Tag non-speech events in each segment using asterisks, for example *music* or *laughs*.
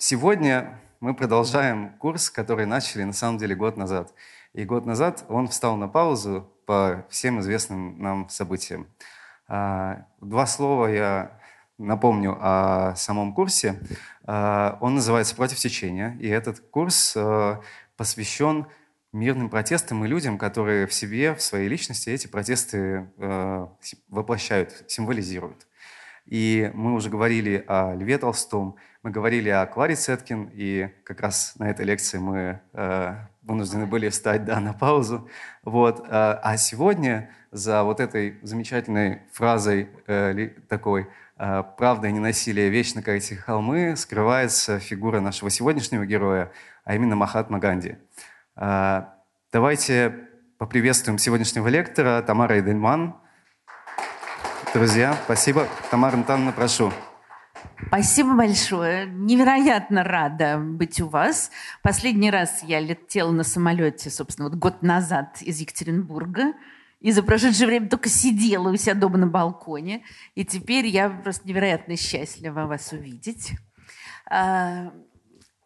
Сегодня мы продолжаем курс, который начали на самом деле год назад. И год назад он встал на паузу по всем известным нам событиям. А, два слова я напомню о самом курсе. А, он называется «Против течения», и этот курс а, посвящен мирным протестам и людям, которые в себе, в своей личности эти протесты воплощают, символизируют. И мы уже говорили о Льве Толстом, мы говорили о Кларе Цеткин, и как раз на этой лекции мы э, вынуждены были встать да, на паузу. Вот. А, а сегодня за вот этой замечательной фразой э, такой э, «правда и ненасилие вечно, как эти холмы» скрывается фигура нашего сегодняшнего героя, а именно Махатма Ганди. Э, давайте поприветствуем сегодняшнего лектора Тамара Эдельман – Друзья, спасибо. Тамара Антоновна, прошу. Спасибо большое. Невероятно рада быть у вас. Последний раз я летела на самолете, собственно, вот год назад из Екатеринбурга. И за прошедшее время только сидела у себя дома на балконе. И теперь я просто невероятно счастлива вас увидеть. А,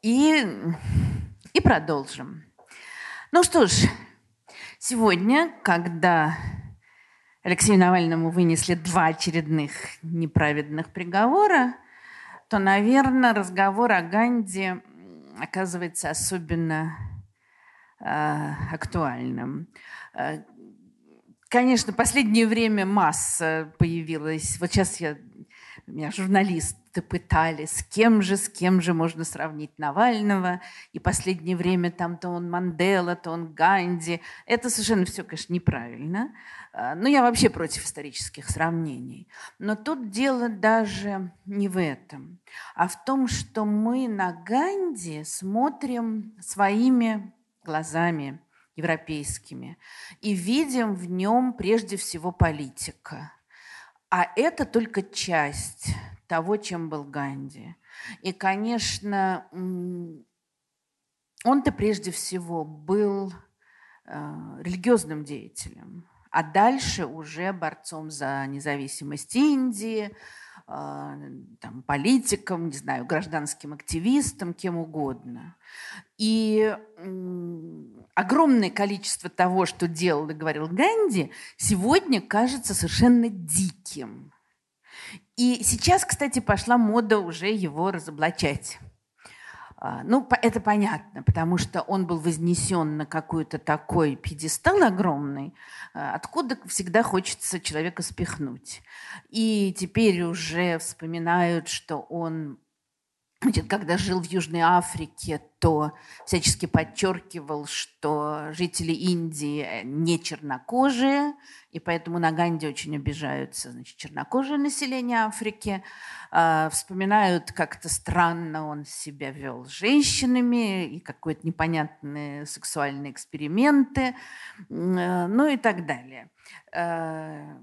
и, и продолжим. Ну что ж, сегодня, когда Алексею Навальному вынесли два очередных неправедных приговора, то, наверное, разговор о Ганди оказывается особенно э, актуальным. Э, конечно, последнее время масса появилась. Вот сейчас я, меня журналисты пытали, с кем же, с кем же можно сравнить Навального. И последнее время там то он Мандела, то он Ганди. Это совершенно все, конечно, неправильно. А, ну, я вообще против исторических сравнений. Но тут дело даже не в этом, а в том, что мы на Ганди смотрим своими глазами европейскими и видим в нем прежде всего политика. А это только часть того, чем был Ганди. И, конечно, он-то прежде всего был э, религиозным деятелем а дальше уже борцом за независимость Индии, а, там, политиком, не знаю, гражданским активистом, кем угодно. И огромное количество того, что делал и говорил Ганди, сегодня кажется совершенно диким. И сейчас, кстати, пошла мода уже его разоблачать. А, ну, это понятно, потому что он был вознесен на какой-то такой пьедестал огромный, а, откуда всегда хочется человека спихнуть. И теперь уже вспоминают, что он Значит, когда жил в Южной Африке, то всячески подчеркивал, что жители Индии не чернокожие, и поэтому на Ганди очень обижаются значит, чернокожее население Африки. Э, вспоминают, как-то странно он себя вел с женщинами, и какие-то непонятные сексуальные эксперименты, э, ну и так далее. Э,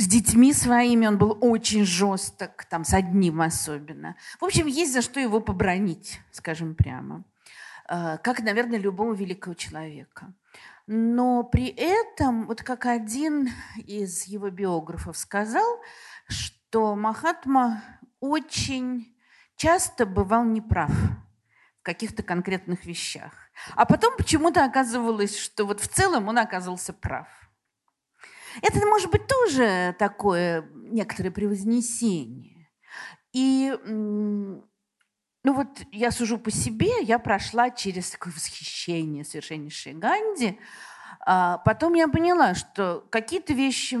с детьми своими он был очень жесток, там с одним особенно. В общем, есть за что его побронить, скажем прямо. Э, как, наверное, любого великого человека. Но при этом, вот как один из его биографов сказал, что Махатма очень часто бывал неправ в каких-то конкретных вещах. А потом почему-то оказывалось, что вот в целом он оказался прав. Это может быть тоже такое некоторое превознесение. И ну вот я сужу по себе, я прошла через такое восхищение совершеннейшей Ганди. А потом я поняла, что какие-то вещи,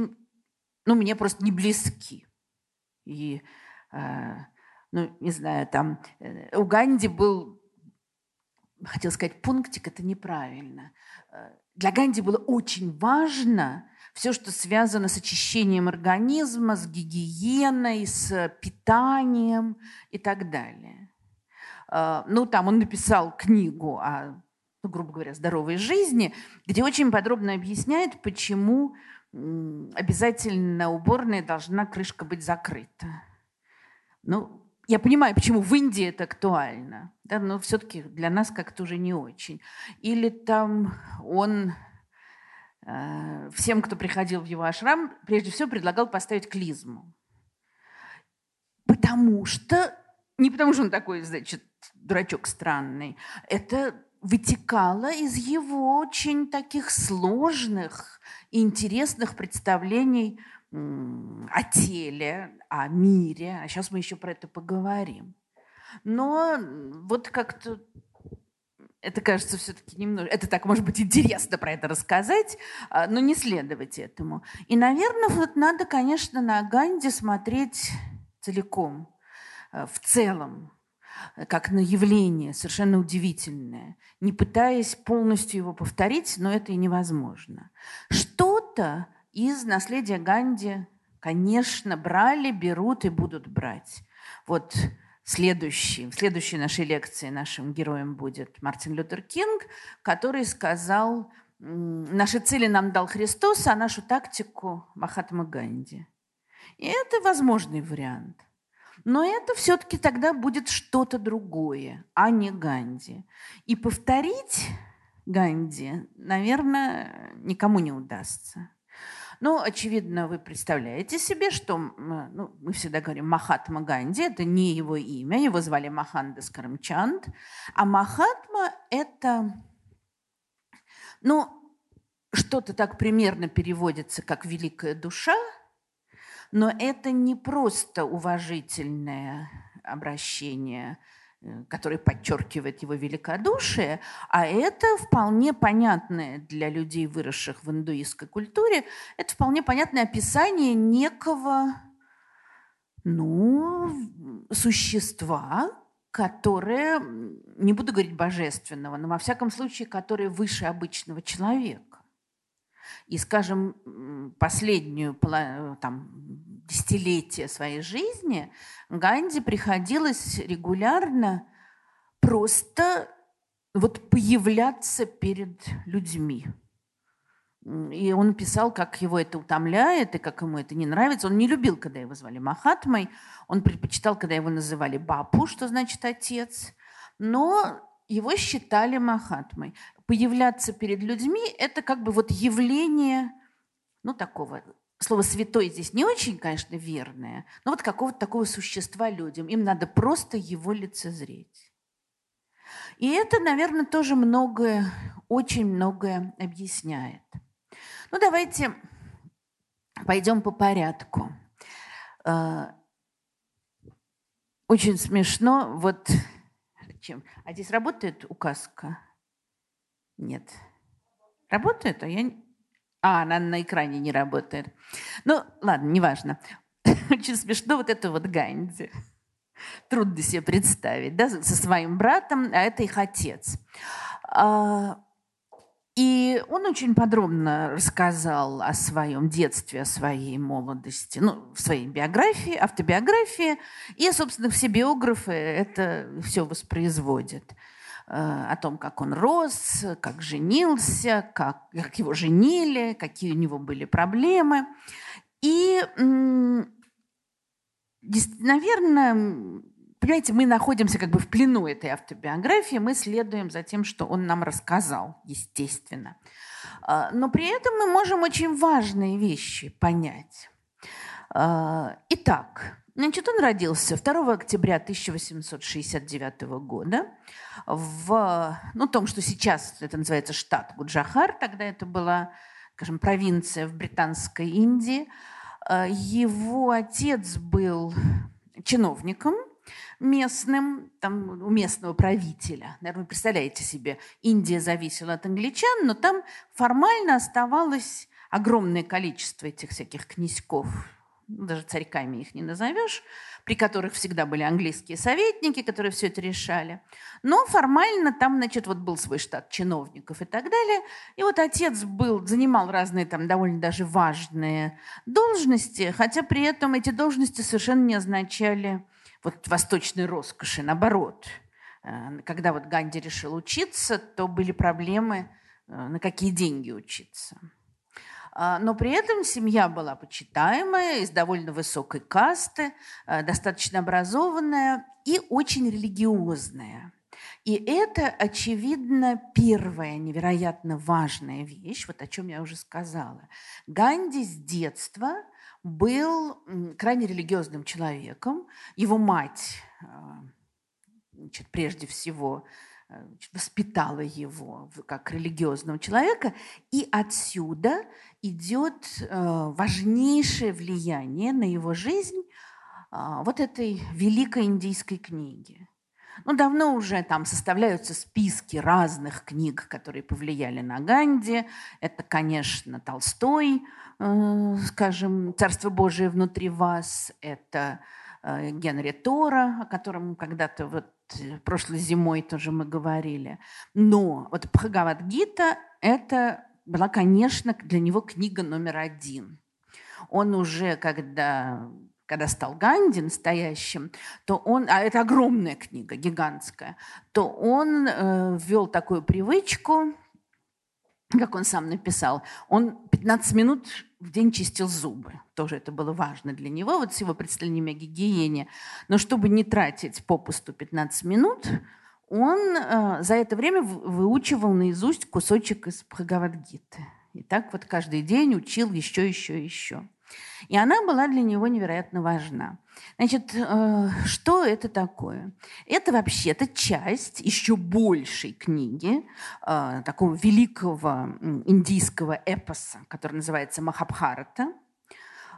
ну, мне просто не близки. И, а, ну, не знаю, там э, у Ганди был, хотел сказать, пунктик, это неправильно. Э, для Ганди было очень важно все, что связано с очищением организма, с гигиеной, с питанием и так далее. А, ну, там он написал книгу о, ну, грубо говоря, здоровой жизни, где очень подробно объясняет, почему обязательно уборная должна крышка быть закрыта. Ну, я понимаю, почему в Индии это актуально, да, но все-таки для нас как-то уже не очень. Или там он всем, кто приходил в его ашрам, прежде всего предлагал поставить клизму. Потому что Не потому, что он такой, значит, дурачок странный. Это вытекало из его очень таких сложных интересных представлений о теле, о мире. А сейчас мы еще про это поговорим. Но вот как-то это кажется все-таки немного... Это так, может быть, интересно про это рассказать, а, но не следовать этому. И, наверное, вот надо, конечно, на Ганди смотреть целиком, э, в целом, как на явление совершенно удивительное, не пытаясь полностью его повторить, но это и невозможно. Что-то из наследия Ганди, конечно, брали, берут и будут брать. Вот следующий, в следующей нашей лекции нашим героем будет Мартин Лютер Кинг, который сказал, наши цели нам дал Христос, а нашу тактику Махатма Ганди. И это возможный вариант. Но это все-таки тогда будет что-то другое, а не Ганди. И повторить Ганди, наверное, никому не удастся. Ну, очевидно, вы представляете себе, что ну, мы всегда говорим Махатма Ганди, это не его имя, его звали Махандас Карамчанд, а Махатма – это, ну, что-то так примерно переводится, как «великая душа», но это не просто уважительное обращение – Э, который подчеркивает его великодушие, а это вполне понятное для людей, выросших в индуистской культуре, это вполне понятное описание некого ну, существа, которое, не буду говорить божественного, но во всяком случае, которое выше обычного человека. И, скажем, последнюю там, десятилетие своей жизни Ганди приходилось регулярно просто вот появляться перед людьми. И он писал, как его это утомляет и как ему это не нравится. Он не любил, когда его звали Махатмой. Он предпочитал, когда его называли Бапу, что значит отец. Но его считали Махатмой. Появляться перед людьми – это как бы вот явление ну, такого слово «святой» здесь не очень, конечно, верное, но вот какого-то такого существа людям. Им надо просто его лицезреть. И это, наверное, тоже многое, очень многое объясняет. Ну, давайте пойдем по порядку. А, очень смешно. Вот чем? А здесь работает указка? Нет. Работает, а я а, она на экране не работает. Ну, ладно, неважно. *laughs* Очень смешно вот это вот Ганди. Трудно себе представить, да, со своим братом, а это их отец. А, и он очень подробно рассказал о своем детстве, о своей молодости, ну, в своей биографии, автобиографии. И, собственно, все биографы это все воспроизводят. Э, о том, как он рос, как женился, как, как его женили, какие у него были проблемы. И, наверное, понимаете, мы находимся как бы в плену этой автобиографии, мы следуем за тем, что он нам рассказал, естественно. Э, но при этом мы можем очень важные вещи понять. Э, итак, Значит, он родился 2 октября 1869 года в ну, том, что сейчас это называется штат Гуджахар, тогда это была, скажем, провинция в британской Индии. Э, его отец был чиновником местным, там, у местного правителя. Наверное, вы представляете себе, Индия зависела от англичан, но там формально оставалось огромное количество этих всяких князьков, даже царьками их не назовешь, при которых всегда были английские советники, которые все это решали. Но формально там, значит, вот был свой штат чиновников и так далее. И вот отец был, занимал разные там довольно даже важные должности, хотя при этом эти должности совершенно не означали вот восточной роскоши, наоборот. Э, когда вот Ганди решил учиться, то были проблемы, э, на какие деньги учиться. А, но при этом семья была почитаемая, из довольно высокой касты, а, достаточно образованная и очень религиозная. И это, очевидно, первая невероятно важная вещь, вот о чем я уже сказала. Ганди с детства был крайне религиозным человеком. Его мать значит, прежде всего воспитала его как религиозного человека, и отсюда идет важнейшее влияние на его жизнь вот этой великой индийской книги. Ну, давно уже там составляются списки разных книг, которые повлияли на Ганди. Это, конечно, Толстой, э, скажем, «Царство Божие внутри вас». Это э, Генри Тора, о котором когда-то вот прошлой зимой тоже мы говорили. Но вот Бхагавадгита – это была, конечно, для него книга номер один. Он уже, когда когда стал Ганди настоящим, то он, а это огромная книга, гигантская, то он э, ввел такую привычку, как он сам написал, он 15 минут в день чистил зубы. Тоже это было важно для него, вот с его представлениями о гигиене. Но чтобы не тратить попусту 15 минут, он э, за это время выучивал наизусть кусочек из Бхагавадгиты. И так вот каждый день учил еще, еще, еще. И она была для него невероятно важна. Значит, э, что это такое? Это вообще-то часть еще большей книги, э, такого великого индийского эпоса, который называется «Махабхарата»,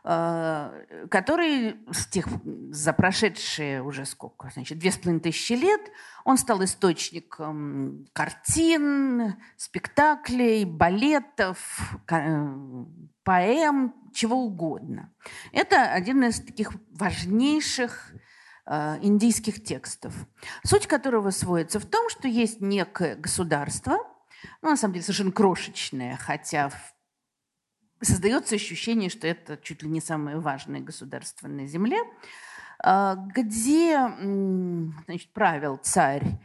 который с тех, за прошедшие уже сколько, значит, две с половиной тысячи лет, он стал источником картин, спектаклей, балетов, поэм, чего угодно. Это один из таких важнейших э, индийских текстов, суть которого сводится в том, что есть некое государство, ну, на самом деле совершенно крошечное, хотя создается ощущение, что это чуть ли не самое важное государство на Земле, э, где значит, правил царь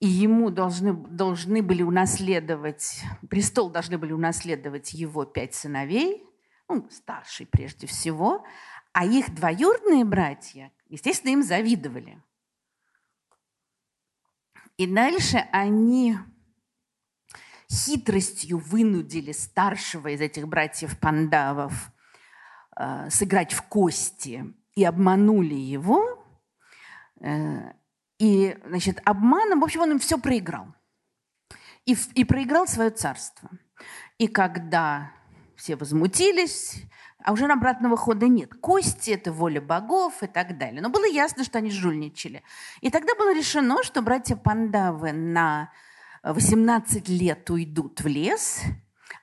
и ему должны, должны были унаследовать, престол должны были унаследовать его пять сыновей, ну, старший прежде всего, а их двоюродные братья, естественно, им завидовали. И дальше они хитростью вынудили старшего из этих братьев Пандавов э, сыграть в кости и обманули его. Э, и, значит, обманом, в общем, он им все проиграл. И, и проиграл свое царство. И когда все возмутились, а уже обратного хода нет. Кости – это воля богов и так далее. Но было ясно, что они жульничали. И тогда было решено, что братья Пандавы на 18 лет уйдут в лес,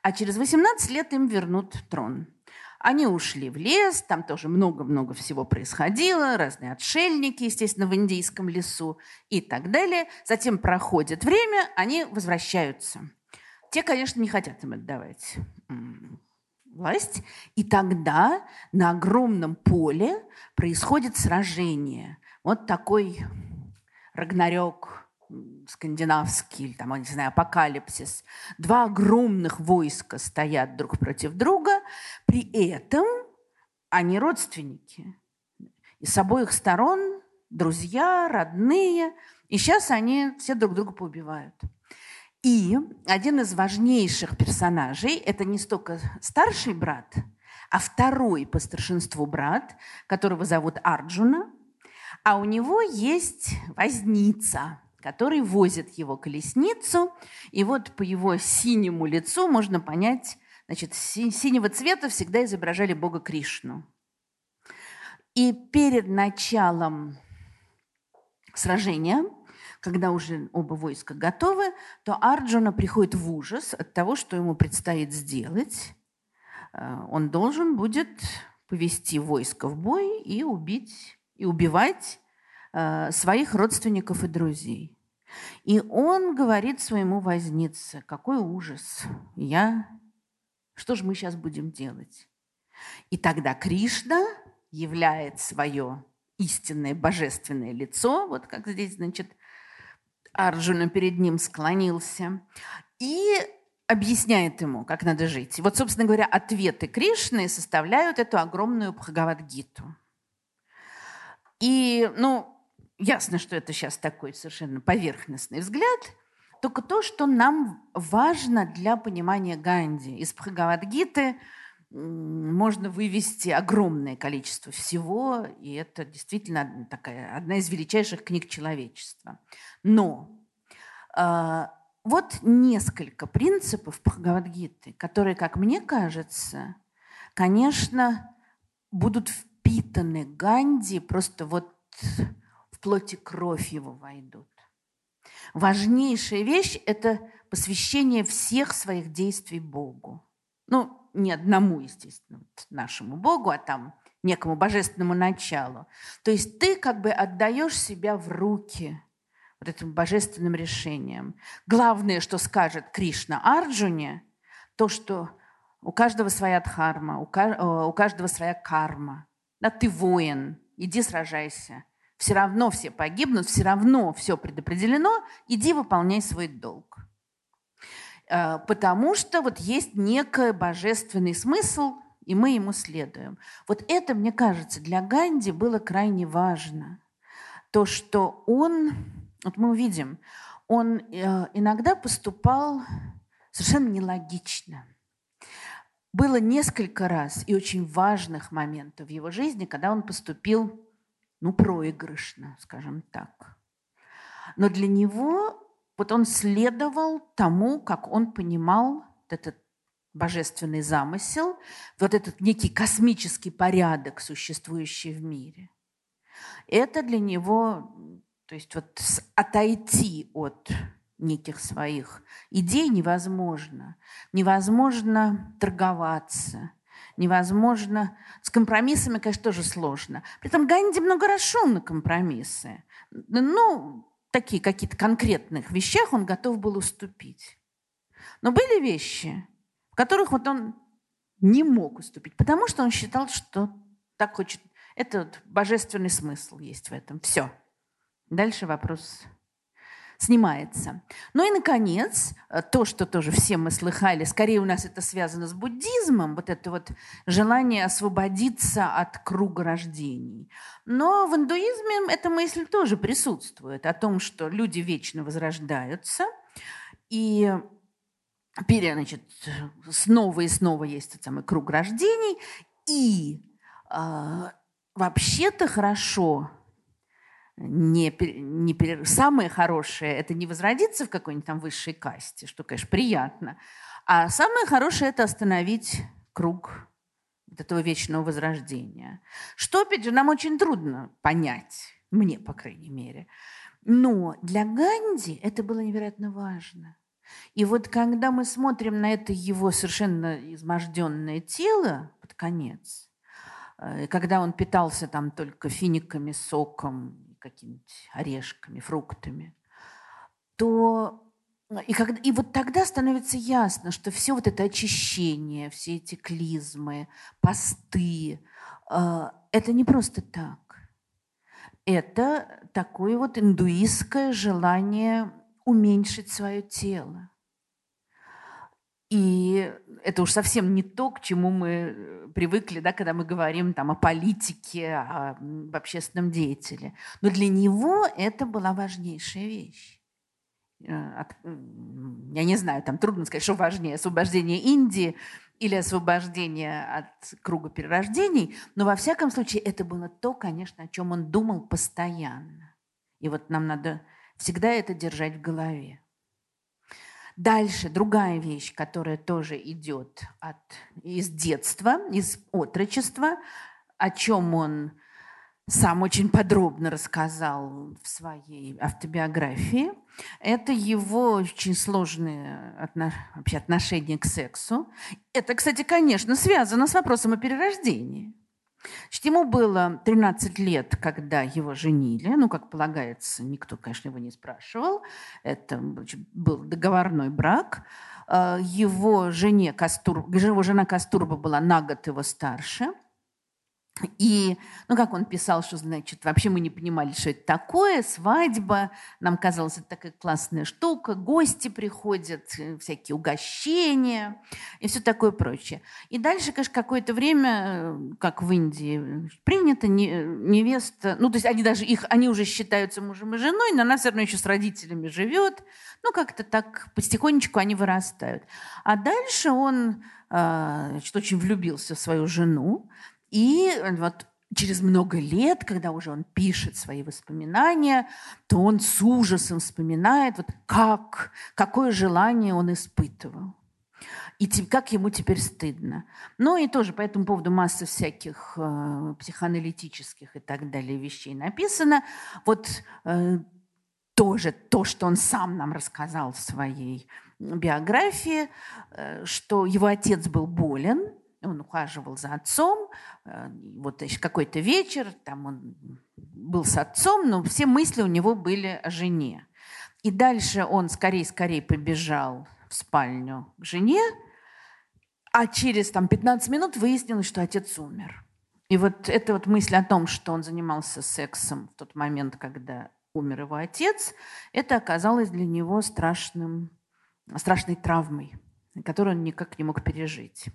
а через 18 лет им вернут трон. Они ушли в лес, там тоже много-много всего происходило, разные отшельники, естественно, в индийском лесу и так далее. Затем проходит время, они возвращаются. Те, конечно, не хотят им отдавать власть. И тогда на огромном поле происходит сражение. Вот такой Рагнарёк, скандинавский, или там, не знаю, апокалипсис. Два огромных войска стоят друг против друга, при этом они родственники. И с обоих сторон друзья, родные. И сейчас они все друг друга поубивают. И один из важнейших персонажей – это не столько старший брат, а второй по старшинству брат, которого зовут Арджуна, а у него есть возница – который возит его колесницу. И вот по его синему лицу можно понять, значит, синего цвета всегда изображали Бога Кришну. И перед началом сражения, когда уже оба войска готовы, то Арджуна приходит в ужас от того, что ему предстоит сделать. Э, он должен будет повести войско в бой и убить, и убивать своих родственников и друзей. И он говорит своему вознице, какой ужас, я, что же мы сейчас будем делать? И тогда Кришна являет свое истинное божественное лицо, вот как здесь, значит, Арджуна перед ним склонился, и объясняет ему, как надо жить. И вот, собственно говоря, ответы Кришны составляют эту огромную Бхагавадгиту. И, ну, Ясно, что это сейчас такой совершенно поверхностный взгляд, только то, что нам важно для понимания Ганди. Из Бхагавадгиты можно вывести огромное количество всего, и это действительно такая одна из величайших книг человечества. Но э, вот несколько принципов Бхагавадгиты, которые, как мне кажется, конечно, будут впитаны Ганди, просто вот в плоти кровь его войдут. Важнейшая вещь – это посвящение всех своих действий Богу. Ну, не одному, естественно, нашему Богу, а там некому божественному началу. То есть ты как бы отдаешь себя в руки вот этим божественным решением. Главное, что скажет Кришна Арджуне, то, что у каждого своя дхарма, у каждого своя карма. Да, ты воин, иди сражайся. Все равно все погибнут, все равно все предопределено, иди выполняй свой долг. Э, потому что вот есть некий божественный смысл, и мы ему следуем. Вот это, мне кажется, для Ганди было крайне важно. То, что он, вот мы увидим, он э, иногда поступал совершенно нелогично. Было несколько раз и очень важных моментов в его жизни, когда он поступил, ну, проигрышно, скажем так. Но для него вот он следовал тому, как он понимал этот божественный замысел, вот этот некий космический порядок, существующий в мире. Это для него, то есть вот отойти от неких своих идей невозможно. Невозможно торговаться, невозможно... С компромиссами, конечно, тоже сложно. При этом Ганди много раз шел на компромиссы. Ну, такие какие-то конкретных вещах он готов был уступить. Но были вещи, в которых вот он не мог уступить, потому что он считал, что так хочет. Это вот божественный смысл есть в этом. Все. Дальше вопрос снимается. Ну и, наконец, э, то, что тоже все мы слыхали, скорее у нас это связано с буддизмом, вот это вот желание освободиться от круга рождений. Но в индуизме эта мысль тоже присутствует, о том, что люди вечно возрождаются, и значит, снова и снова есть этот самый круг рождений, и э, вообще-то хорошо не, не, самое хорошее – это не возродиться в какой-нибудь там высшей касте, что, конечно, приятно, а самое хорошее – это остановить круг этого вечного возрождения. Что, опять же, нам очень трудно понять, мне, по крайней мере. Но для Ганди это было невероятно важно. И вот когда мы смотрим на это его совершенно изможденное тело под конец, э, когда он питался там только финиками, соком какими-нибудь орешками, фруктами, то и, когда, и вот тогда становится ясно, что все вот это очищение, все эти клизмы, посты, э, это не просто так. Это такое вот индуистское желание уменьшить свое тело. И это уж совсем не то, к чему мы э, привыкли, да, когда мы говорим там, о политике, о, об общественном деятеле. Но для него это была важнейшая вещь. Э, я не знаю, там трудно сказать, что важнее, освобождение Индии или освобождение от круга перерождений, но во всяком случае это было то, конечно, о чем он думал постоянно. И вот нам надо всегда это держать в голове. Дальше другая вещь, которая тоже идет от, из детства, из отрочества, о чем он сам очень подробно рассказал в своей автобиографии. Это его очень сложные отношения к сексу. Это, кстати, конечно, связано с вопросом о перерождении. Значит, ему было 13 лет, когда его женили. Ну, как полагается, никто, конечно, его не спрашивал. Это был договорной брак. Э, его, жене Кастур... его жена Кастурба была на год его старше – и, ну, как он писал, что, значит, вообще мы не понимали, что это такое, свадьба, нам казалось, это такая классная штука, гости приходят, э, всякие угощения и все такое прочее. И дальше, конечно, какое-то время, э, как в Индии принято, невеста, ну, то есть они даже их, они уже считаются мужем и женой, но она все равно еще с родителями живет, ну, как-то так потихонечку они вырастают. А дальше он значит, очень влюбился в свою жену. И вот через много лет, когда уже он пишет свои воспоминания, то он с ужасом вспоминает, вот как, какое желание он испытывал. И как ему теперь стыдно. Ну и тоже по этому поводу масса всяких э, психоаналитических и так далее вещей написано. Вот э, тоже то, что он сам нам рассказал в своей биографии, э, что его отец был болен, он ухаживал за отцом, вот какой-то вечер, там он был с отцом, но все мысли у него были о жене. И дальше он скорее-скорее побежал в спальню к жене, а через там, 15 минут выяснилось, что отец умер. И вот эта вот мысль о том, что он занимался сексом в тот момент, когда умер его отец, это оказалось для него страшным, страшной травмой, которую он никак не мог пережить.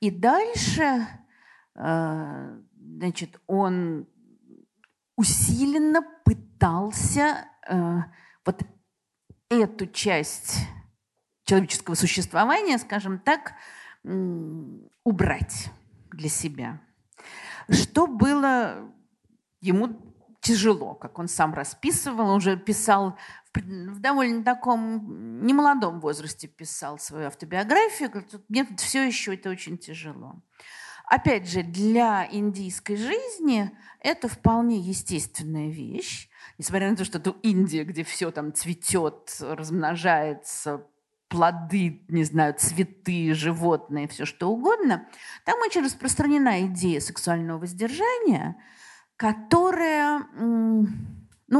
И дальше, значит, он усиленно пытался э, вот эту часть человеческого существования, скажем так, убрать для себя. Что было ему тяжело, как он сам расписывал. Он уже писал в довольно таком немолодом возрасте писал свою автобиографию. Мне все еще это очень тяжело. Опять же, для индийской жизни это вполне естественная вещь. Несмотря на то, что это Индия, где все там цветет, размножается, плоды, не знаю, цветы, животные, все что угодно, там очень распространена идея сексуального воздержания, которая, ну,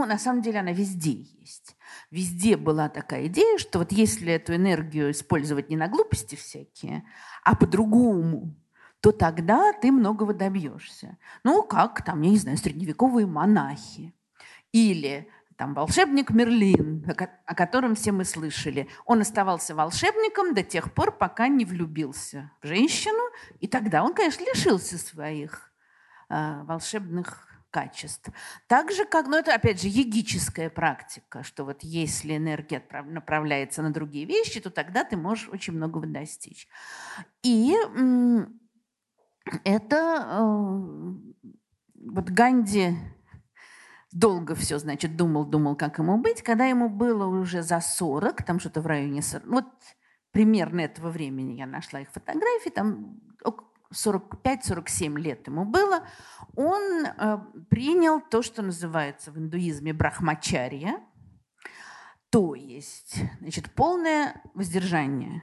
на самом деле она везде есть. Везде была такая идея, что вот если эту энергию использовать не на глупости всякие, а по-другому, то тогда ты многого добьешься. Ну, как там, я не знаю, средневековые монахи. Или там волшебник Мерлин, о котором все мы слышали. Он оставался волшебником до тех пор, пока не влюбился в женщину, и тогда он, конечно, лишился своих э, волшебных качеств. Так же, как, ну это опять же егическая практика, что вот если энергия направляется на другие вещи, то тогда ты можешь очень многого достичь. И это э, вот Ганди долго все, значит, думал, думал, как ему быть. Когда ему было уже за 40, там что-то в районе 40, вот примерно этого времени я нашла их фотографии, там 45-47 лет ему было, он э, принял то, что называется в индуизме брахмачарья, то есть значит, полное воздержание.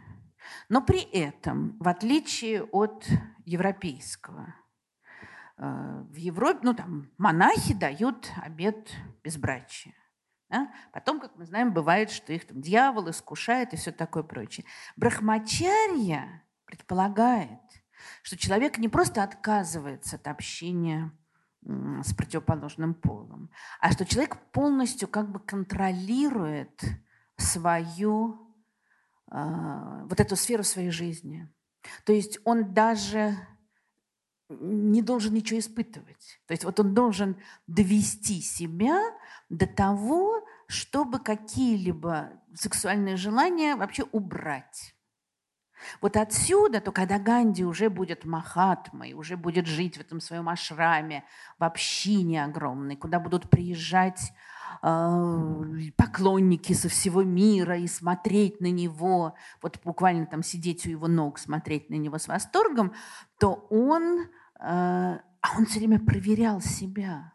Но при этом, в отличие от европейского, Э, в Европе, ну там, монахи дают обед безбрачия. Да? Потом, как мы знаем, бывает, что их там дьявол искушает и все такое прочее. Брахмачарья предполагает, что человек не просто отказывается от общения с противоположным полом, а что человек полностью как бы контролирует свою, э, вот эту сферу своей жизни. То есть он даже не должен ничего испытывать. То есть вот он должен довести себя до того, чтобы какие-либо сексуальные желания вообще убрать. Вот отсюда, то когда Ганди уже будет махатмой, уже будет жить в этом своем ашраме, в общине огромной, куда будут приезжать поклонники со всего мира и смотреть на него, вот буквально там сидеть у его ног, смотреть на него с восторгом, то он а, а он все время проверял себя.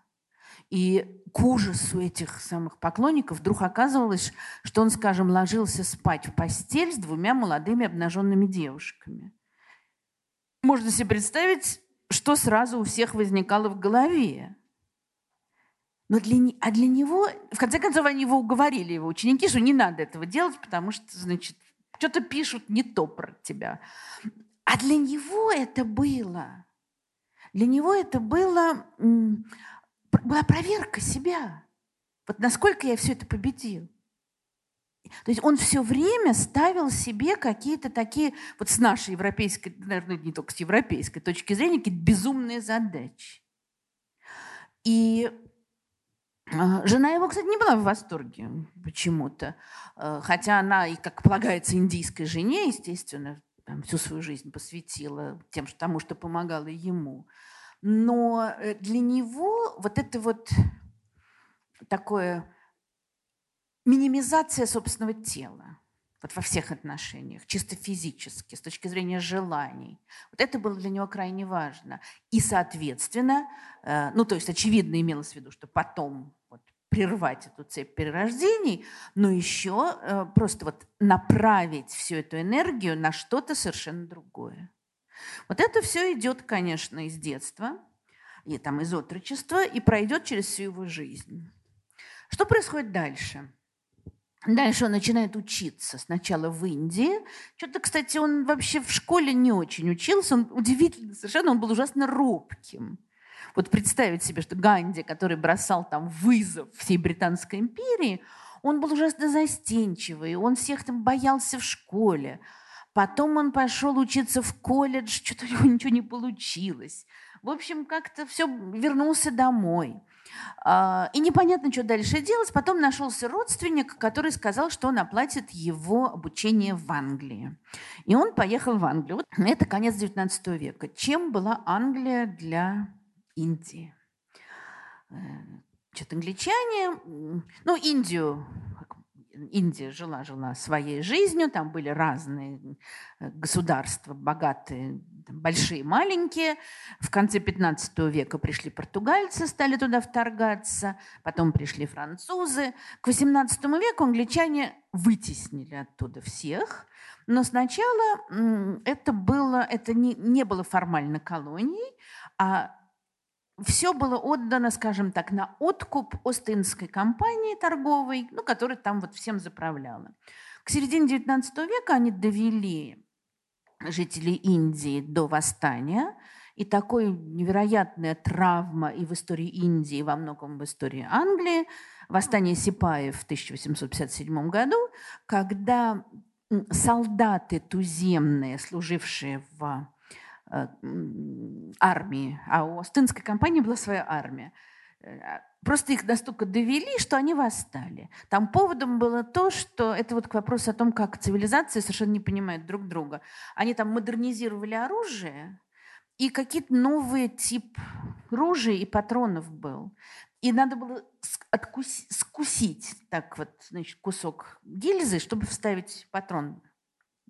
И к ужасу этих самых поклонников вдруг оказывалось, что он, скажем, ложился спать в постель с двумя молодыми обнаженными девушками. Можно себе представить, что сразу у всех возникало в голове. Но для, а для него, в конце концов, они его уговорили, его ученики, что не надо этого делать, потому что, значит, что-то пишут не то про тебя. А для него это было для него это было, была проверка себя. Вот насколько я все это победил. То есть он все время ставил себе какие-то такие, вот с нашей европейской, наверное, не только с европейской точки зрения, какие-то безумные задачи. И Жена его, кстати, не была в восторге почему-то. А, хотя она, и как полагается индийской жене, естественно, там, всю свою жизнь посвятила тем, что, тому, что помогало ему. Но э, для него вот это вот такое минимизация собственного тела вот во всех отношениях, чисто физически, с точки зрения желаний. Вот это было для него крайне важно. И, соответственно, э, ну, то есть, очевидно, имелось в виду, что потом вот, прервать эту цепь перерождений, но еще э, просто вот направить всю эту энергию на что-то совершенно другое. Вот это все идет, конечно, из детства, и там из отрочества, и пройдет через всю его жизнь. Что происходит дальше? Дальше он начинает учиться. Сначала в Индии. Что-то, кстати, он вообще в школе не очень учился. Он удивительно совершенно, он был ужасно робким. Вот представить себе, что Ганди, который бросал там вызов всей Британской империи, он был ужасно застенчивый, он всех там боялся в школе. Потом он пошел учиться в колледж, что-то у него ничего не получилось. В общем, как-то все вернулся домой. А, и непонятно, что дальше делать. Потом нашелся родственник, который сказал, что он оплатит его обучение в Англии. И он поехал в Англию. Это конец XIX века. Чем была Англия для Индии? Э, что-то англичане, ну, Индию Индия жила-жила своей жизнью, там были разные э, государства, богатые, большие, маленькие. В конце 15 века пришли португальцы, стали туда вторгаться, потом пришли французы. К 18 веку англичане вытеснили оттуда всех, но сначала это было, это не, не было формально колонией, а все было отдано, скажем так, на откуп Остинской компании торговой, ну, которая там вот всем заправляла. К середине XIX века они довели жителей Индии до восстания, и такой невероятная травма и в истории Индии, и во многом в истории Англии, восстание Сипаев в 1857 году, когда солдаты туземные, служившие в армии, а у Остинской компании была своя армия. Э, просто их настолько довели, что они восстали. Там поводом было то, что это вот к вопросу о том, как цивилизации совершенно не понимают друг друга. Они там модернизировали оружие, и какие-то новые тип ружей и патронов был. И надо было откусить, скусить так вот, значит, кусок гильзы, чтобы вставить патрон,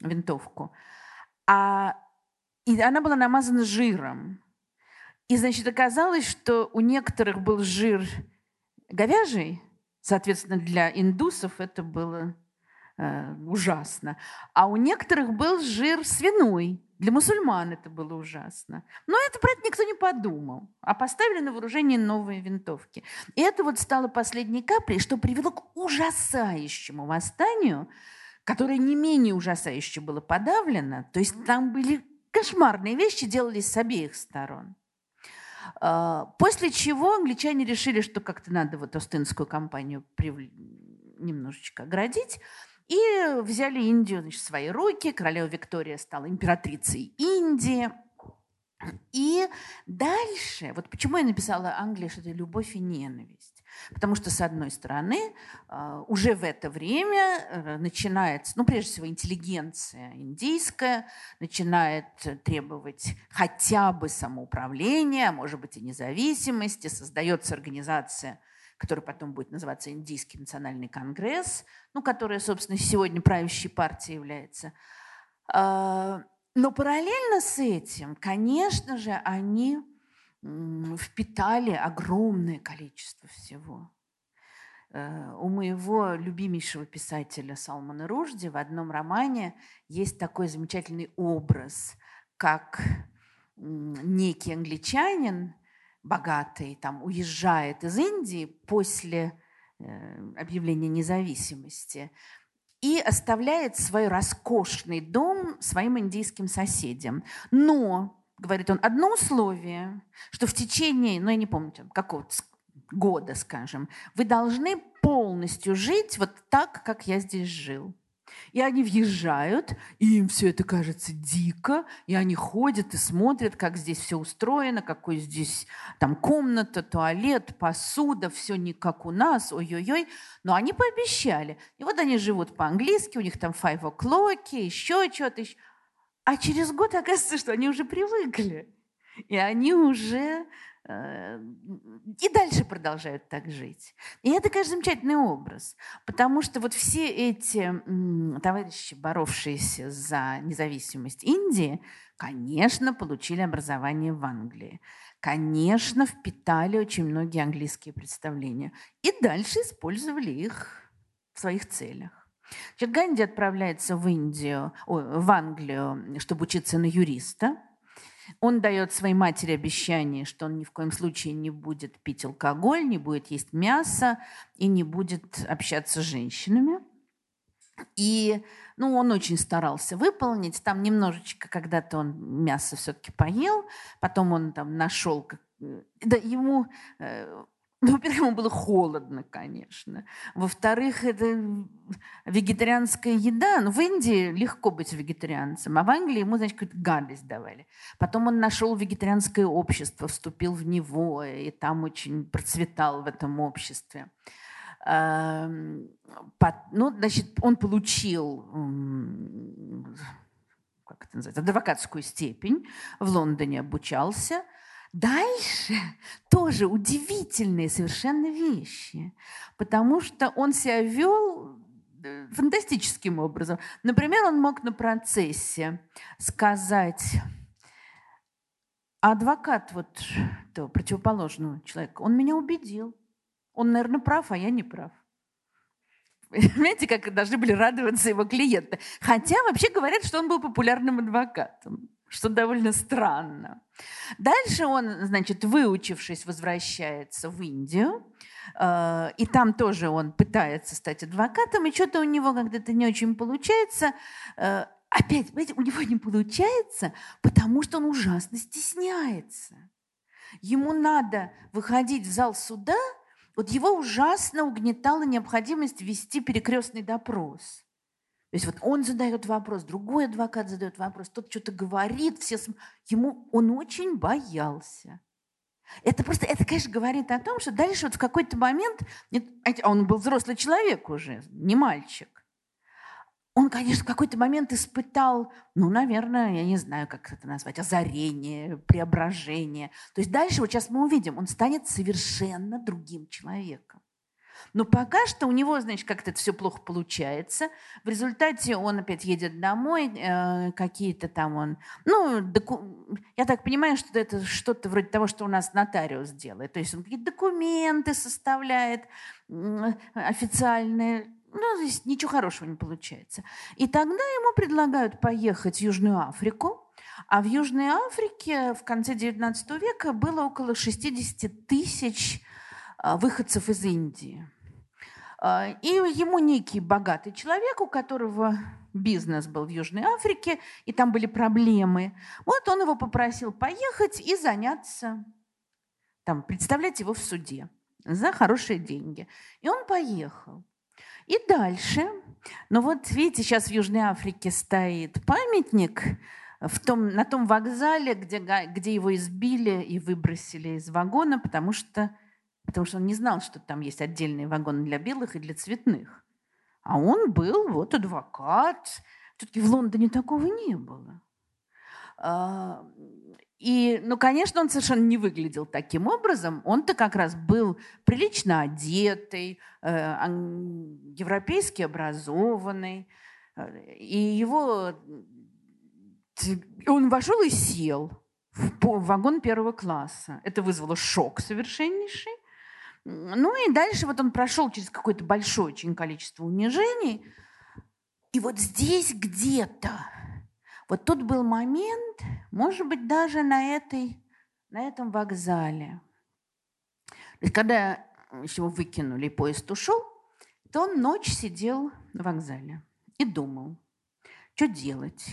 винтовку. А и она была намазана жиром. И, значит, оказалось, что у некоторых был жир говяжий, соответственно, для индусов это было э, ужасно. А у некоторых был жир свиной. Для мусульман это было ужасно. Но это про это никто не подумал. А поставили на вооружение новые винтовки. И это вот стало последней каплей, что привело к ужасающему восстанию, которое не менее ужасающе было подавлено. То есть там были Кошмарные вещи делались с обеих сторон. А, после чего англичане решили, что как-то надо вот Остинскую компанию немножечко оградить. И взяли Индию значит, в свои руки. Королева Виктория стала императрицей Индии. И дальше, вот почему я написала Англия, что это любовь и ненависть. Потому что, с одной стороны, а, уже в это время э, начинается, ну, прежде всего, интеллигенция индийская начинает требовать хотя бы самоуправления, а может быть и независимости. Создается организация, которая потом будет называться Индийский национальный конгресс, ну, которая, собственно, сегодня правящей партией является. А, но параллельно с этим, конечно же, они впитали огромное количество всего. Э, у моего любимейшего писателя Салмана Ружди в одном романе есть такой замечательный образ, как некий англичанин, богатый, там, уезжает из Индии после э, объявления независимости и оставляет свой роскошный дом своим индийским соседям. Но говорит он, одно условие, что в течение, ну я не помню, какого-то года, скажем, вы должны полностью жить вот так, как я здесь жил. И они въезжают, и им все это кажется дико, и они ходят и смотрят, как здесь все устроено, какой здесь там комната, туалет, посуда, все не как у нас, ой-ой-ой. Но они пообещали. И вот они живут по-английски, у них там five o'clock, еще что-то. А через год оказывается, что они уже привыкли. И они уже э, и дальше продолжают так жить. И это, конечно, замечательный образ, потому что вот все эти товарищи, боровшиеся за независимость Индии, конечно, получили образование в Англии, конечно, впитали очень многие английские представления и дальше использовали их в своих целях. Ганди отправляется в Индию, в Англию, чтобы учиться на юриста. Он дает своей матери обещание, что он ни в коем случае не будет пить алкоголь, не будет есть мясо и не будет общаться с женщинами. И ну, он очень старался выполнить. Там немножечко когда-то он мясо все-таки поел, потом он там нашел... Да, ему э, ну, во-первых, ему было холодно, конечно. Во-вторых, это вегетарианская еда. Ну, в Индии легко быть вегетарианцем, а в Англии ему, значит, какую-то гадость давали. Потом он нашел вегетарианское общество, вступил в него, и там очень процветал в этом обществе. Ну, значит, он получил как это называется, адвокатскую степень, в Лондоне обучался – Дальше тоже удивительные совершенно вещи, потому что он себя вел э, фантастическим образом. Например, он мог на процессе сказать, адвокат вот того противоположного человека, он меня убедил. Он, наверное, прав, а я не прав. Понимаете, как должны были радоваться его клиенты. Хотя вообще говорят, что он был популярным адвокатом что довольно странно. Дальше он, значит, выучившись, возвращается в Индию, э, и там тоже он пытается стать адвокатом, и что-то у него как-то не очень получается. Э, опять, понимаете, у него не получается, потому что он ужасно стесняется. Ему надо выходить в зал суда, вот его ужасно угнетала необходимость вести перекрестный допрос – то есть вот он задает вопрос, другой адвокат задает вопрос, тот что-то говорит, все см... ему он очень боялся. Это просто, это, конечно, говорит о том, что дальше вот в какой-то момент, а он был взрослый человек уже, не мальчик, он, конечно, в какой-то момент испытал, ну, наверное, я не знаю, как это назвать, озарение, преображение. То есть дальше, вот сейчас мы увидим, он станет совершенно другим человеком. Но пока что у него, значит, как-то это все плохо получается. В результате он опять едет домой, э, какие-то там он... Ну, доку... я так понимаю, что это что-то вроде того, что у нас нотариус делает. То есть он какие-то документы составляет э, официальные. Ну, здесь ничего хорошего не получается. И тогда ему предлагают поехать в Южную Африку, а в Южной Африке в конце XIX века было около 60 тысяч э, выходцев из Индии. А, и ему некий богатый человек, у которого бизнес был в Южной Африке, и там были проблемы. Вот он его попросил поехать и заняться, там, представлять его в суде за хорошие деньги. И он поехал. И дальше, ну вот видите, сейчас в Южной Африке стоит памятник в том, на том вокзале, где, где его избили и выбросили из вагона, потому что потому что он не знал, что там есть отдельные вагоны для белых и для цветных. А он был вот адвокат. Все-таки в Лондоне такого не было. А, и, ну, конечно, он совершенно не выглядел таким образом. Он-то как раз был прилично одетый, э, европейски образованный. И его... Он вошел и сел в вагон первого класса. Это вызвало шок совершеннейший. Ну и дальше вот он прошел через какое-то большое очень количество унижений. И вот здесь где-то, вот тут был момент, может быть, даже на, этой, на этом вокзале. То есть когда его выкинули, поезд ушел, то он ночь сидел на вокзале и думал, что делать.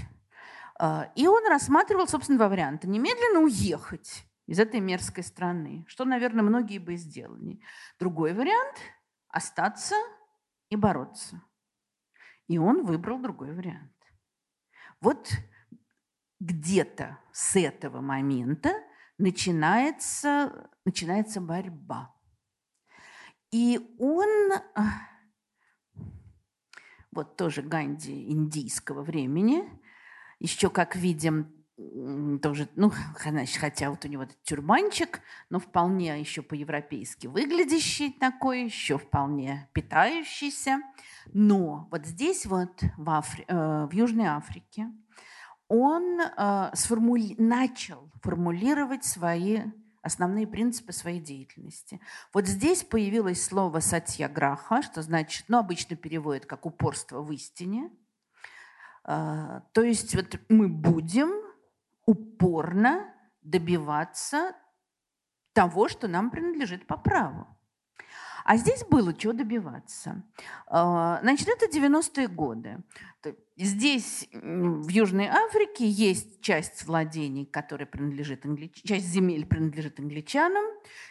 А, и он рассматривал, собственно, два варианта. Немедленно уехать из этой мерзкой страны, что, наверное, многие бы сделали. Другой вариант – остаться и бороться. И он выбрал другой вариант. Вот где-то с этого момента начинается, начинается борьба. И он, вот тоже Ганди индийского времени, еще, как видим, тоже, ну, *laughs* хотя вот у него этот тюрбанчик, но вполне еще по-европейски выглядящий такой, еще вполне питающийся. Но вот здесь вот в, Афри... э, в Южной Африке он э, начал формулировать свои основные принципы своей деятельности. Вот здесь появилось слово «сатьяграха», что значит, ну, обычно переводят как «упорство в истине». Э, то есть вот мы будем упорно добиваться того, что нам принадлежит по праву. А здесь было чего добиваться. А, значит, это 90-е годы. Здесь, в Южной Африке, есть часть владений, которая принадлежит англич... часть земель принадлежит англичанам.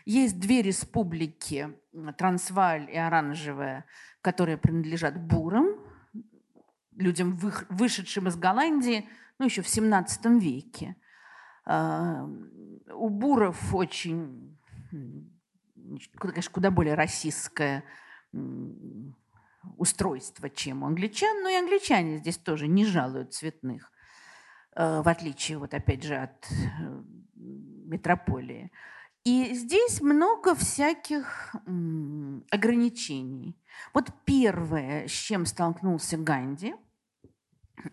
Есть две республики, Трансваль и Оранжевая, которые принадлежат бурам, людям, вышедшим из Голландии, ну, еще в 17 веке. А, у буров очень конечно, куда более расистское устройство, чем у англичан, но и англичане здесь тоже не жалуют цветных, э, в отличие, вот опять же, от э, метрополии. И здесь много всяких ограничений. Вот первое, с чем столкнулся Ганди,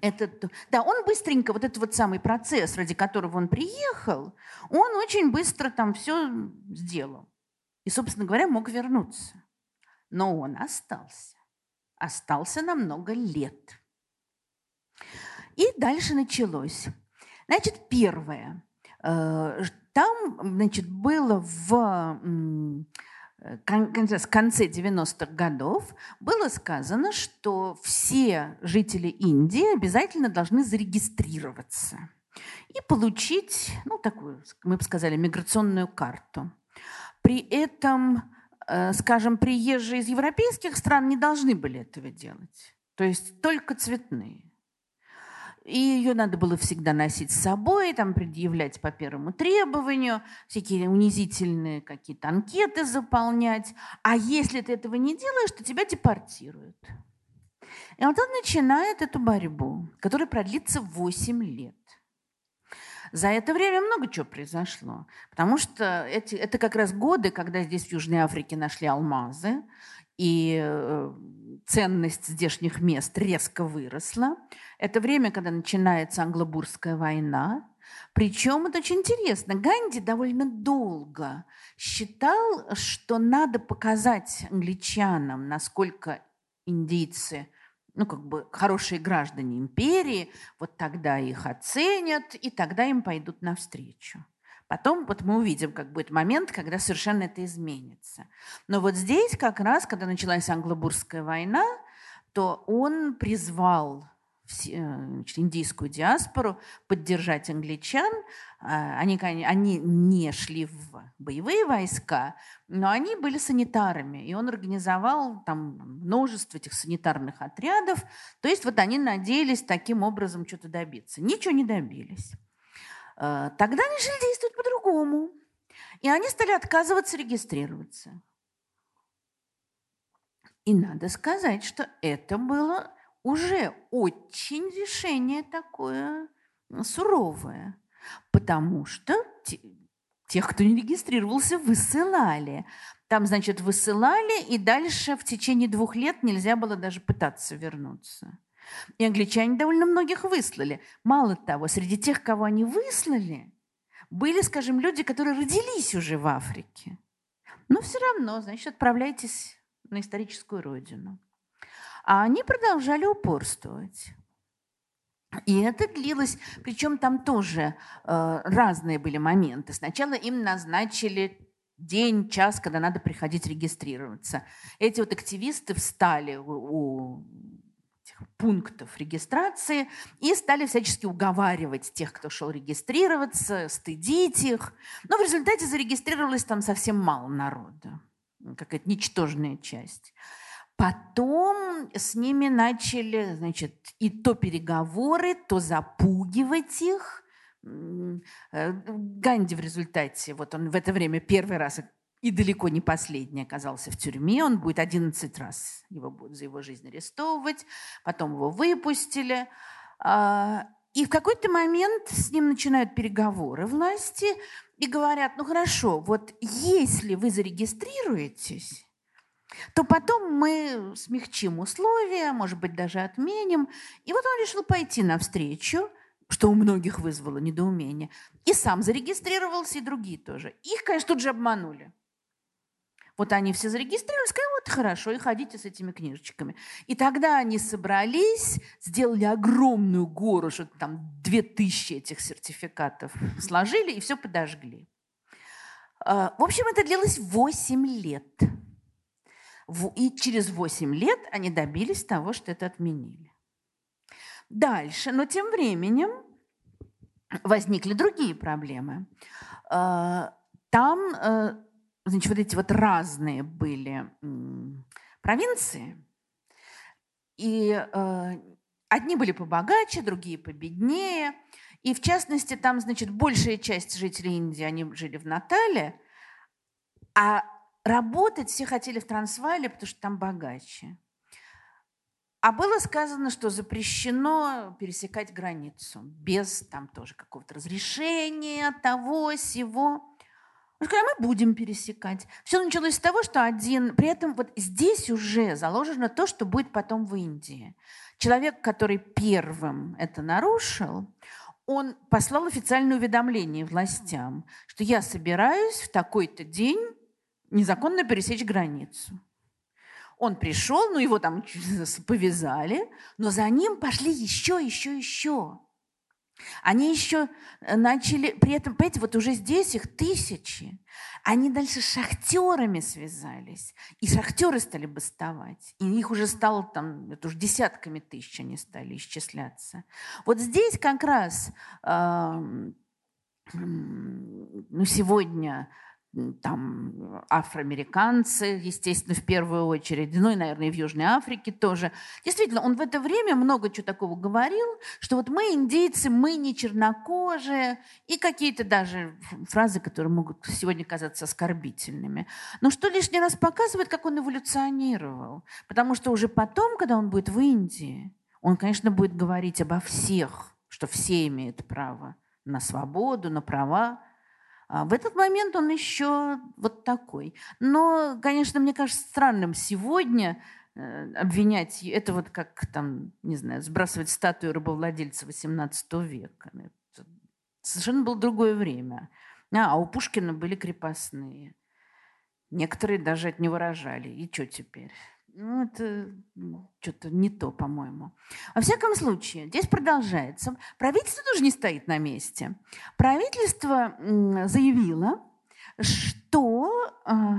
это, да, он быстренько, вот этот вот самый процесс, ради которого он приехал, он очень быстро там все сделал. И, собственно говоря, мог вернуться. Но он остался. Остался на много лет. И дальше началось. Значит, первое. Э, там, значит, было в конце 90-х годов было сказано, что все жители Индии обязательно должны зарегистрироваться и получить, ну, такую, мы бы сказали, миграционную карту. При этом, э, скажем, приезжие из европейских стран не должны были этого делать. То есть только цветные. И ее надо было всегда носить с собой, там предъявлять по первому требованию, всякие унизительные какие-то анкеты заполнять. А если ты этого не делаешь, то тебя депортируют. И вот он начинает эту борьбу, которая продлится 8 лет. За это время много чего произошло, потому что эти, это как раз годы, когда здесь в Южной Африке нашли алмазы, и э, ценность здешних мест резко выросла. Это время, когда начинается англобурская война. Причем это очень интересно. Ганди довольно долго считал, что надо показать англичанам, насколько индийцы ну, как бы хорошие граждане империи, вот тогда их оценят, и тогда им пойдут навстречу. Потом вот мы увидим, как будет момент, когда совершенно это изменится. Но вот здесь как раз, когда началась англобурская война, то он призвал индийскую диаспору поддержать англичан. А, они, они не шли в боевые войска, но они были санитарами, и он организовал там множество этих санитарных отрядов. То есть вот они надеялись таким образом что-то добиться. Ничего не добились. А, тогда они начали действовать по-другому. И они стали отказываться регистрироваться. И надо сказать, что это было уже очень решение такое суровое, потому что тех, кто не регистрировался, высылали. Там, значит, высылали, и дальше в течение двух лет нельзя было даже пытаться вернуться. И англичане довольно многих выслали. Мало того, среди тех, кого они выслали, были, скажем, люди, которые родились уже в Африке. Но все равно, значит, отправляйтесь на историческую родину. А они продолжали упорствовать. И это длилось, причем там тоже э, разные были моменты. Сначала им назначили день, час, когда надо приходить регистрироваться. Эти вот активисты встали у, у пунктов регистрации и стали всячески уговаривать тех, кто шел регистрироваться, стыдить их. Но в результате зарегистрировалось там совсем мало народа, какая-то ничтожная часть. Потом с ними начали, значит, и то переговоры, то запугивать их. Э, Ганди в результате, вот он в это время первый раз и далеко не последний оказался в тюрьме. Он будет 11 раз его будут за его жизнь арестовывать. Потом его выпустили. А, И в какой-то момент с ним начинают переговоры власти и говорят, ну хорошо, вот если вы зарегистрируетесь, то потом мы смягчим условия, может быть, даже отменим. И вот он решил пойти навстречу, что у многих вызвало недоумение. И сам зарегистрировался, и другие тоже. Их, конечно, тут же обманули. Вот они все зарегистрировались, сказали, вот хорошо, и ходите с этими книжечками. И тогда они собрались, сделали огромную гору, что там две тысячи этих сертификатов сложили и все подожгли. А, в общем, это длилось 8 лет. И через 8 лет они добились того, что это отменили. Дальше, но тем временем возникли другие проблемы. А, там э, значит, вот эти вот разные были провинции, и э, одни были побогаче, другие победнее. И в частности, там, значит, большая часть жителей Индии, они жили в Натале, а работать все хотели в Трансвале, потому что там богаче. А было сказано, что запрещено пересекать границу без там тоже какого-то разрешения, того, сего. Мы сказали, мы будем пересекать. Все началось с того, что один... При этом вот здесь уже заложено то, что будет потом в Индии. Человек, который первым это нарушил, он послал официальное уведомление властям, что я собираюсь в такой-то день незаконно пересечь границу. Он пришел, ну его там повязали, но за ним пошли еще, еще, еще. Они еще э, начали, при этом, понимаете, вот уже здесь их тысячи. Они дальше с шахтерами связались. И шахтеры стали бастовать. И их уже стало там, это уже десятками тысяч они стали исчисляться. Вот здесь как раз э, ну, сегодня там афроамериканцы, естественно, в первую очередь, ну и, наверное, и в Южной Африке тоже. Действительно, он в это время много чего такого говорил, что вот мы, индейцы, мы не чернокожие, и какие-то даже фразы, которые могут сегодня казаться оскорбительными. Но что лишний раз показывает, как он эволюционировал. Потому что уже потом, когда он будет в Индии, он, конечно, будет говорить обо всех, что все имеют право на свободу, на права, в этот момент он еще вот такой. Но, конечно, мне кажется странным сегодня э, обвинять, это вот как там, не знаю, сбрасывать статую рабовладельца XVIII века. Это совершенно было другое время. А, а у Пушкина были крепостные. Некоторые даже от него рожали. И что теперь? Ну, это ну, что-то не то, по-моему. Во всяком случае, здесь продолжается. Правительство тоже не стоит на месте. Правительство заявило, что а,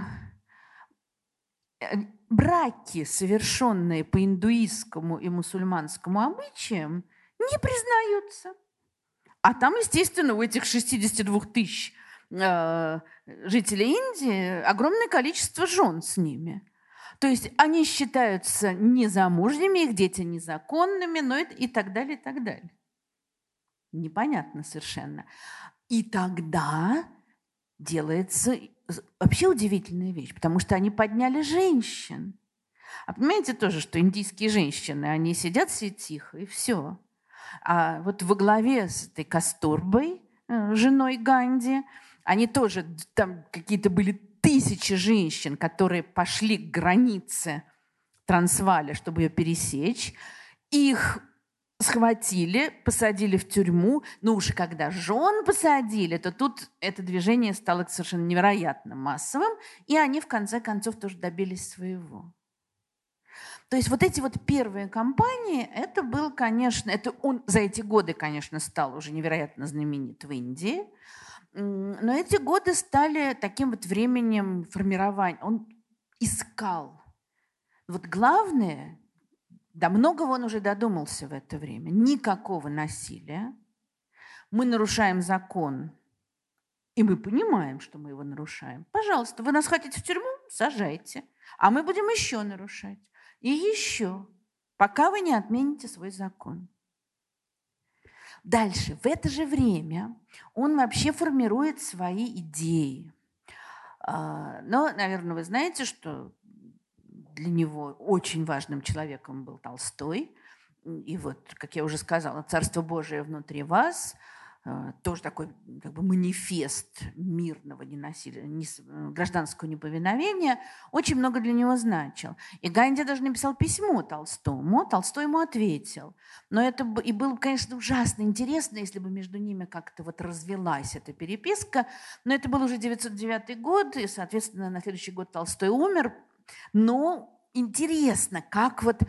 э, браки, совершенные по индуистскому и мусульманскому обычаям, не признаются. А там, естественно, у этих 62 тысяч э, жителей Индии огромное количество жен с ними – то есть они считаются незамужними, их дети незаконными, но это и так далее, и так далее. Непонятно совершенно. И тогда делается вообще удивительная вещь, потому что они подняли женщин. А понимаете тоже, что индийские женщины, они сидят все тихо, и все. А вот во главе с этой Кастурбой, э, женой Ганди, они тоже, там какие-то были тысячи женщин, которые пошли к границе Трансваля, чтобы ее пересечь. Их схватили, посадили в тюрьму. Ну уж когда жен посадили, то тут это движение стало совершенно невероятно массовым, и они в конце концов тоже добились своего. То есть вот эти вот первые кампании, это был, конечно, это он за эти годы, конечно, стал уже невероятно знаменит в Индии. Но эти годы стали таким вот временем формирования. Он искал. Вот главное, до многого он уже додумался в это время. Никакого насилия. Мы нарушаем закон, и мы понимаем, что мы его нарушаем. Пожалуйста, вы нас хотите в тюрьму? Сажайте. А мы будем еще нарушать. И еще, пока вы не отмените свой закон. Дальше, в это же время он вообще формирует свои идеи. А, но, наверное, вы знаете, что для него очень важным человеком был Толстой. И вот, как я уже сказала, Царство Божие внутри вас – тоже такой как бы манифест мирного ненасилия, не, э, гражданского неповиновения, очень много для него значил. И Ганди даже написал письмо Толстому, Толстой ему ответил. Но это и было, конечно, ужасно интересно, если бы между ними как-то вот развелась эта переписка. Но это был уже 909 год, и, соответственно, на следующий год Толстой умер. Но интересно, как вот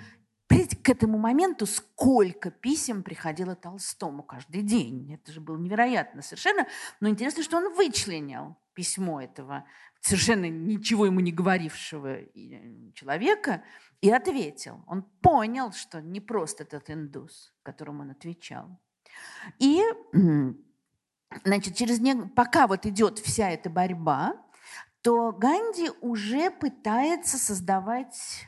к этому моменту сколько писем приходило Толстому каждый день. Это же было невероятно совершенно. Но интересно, что он вычленил письмо этого совершенно ничего ему не говорившего э, человека и ответил. Он понял, что не просто этот индус, которому он отвечал. И, значит, через не... пока вот идет вся эта борьба, то Ганди уже пытается создавать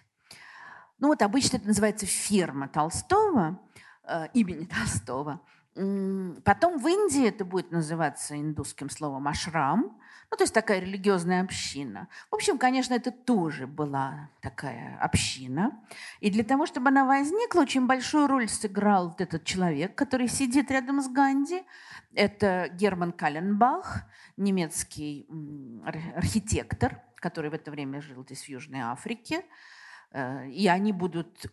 ну вот обычно это называется ферма Толстого, э, имени *laughs* Толстого. Потом в Индии это будет называться индусским словом ашрам, ну, то есть такая религиозная община. В общем, конечно, это тоже была такая община. И для того, чтобы она возникла, очень большую роль сыграл вот этот человек, который сидит рядом с Ганди. Это Герман Каленбах, немецкий архитектор, который в это время жил здесь в Южной Африке. Э, и они будут,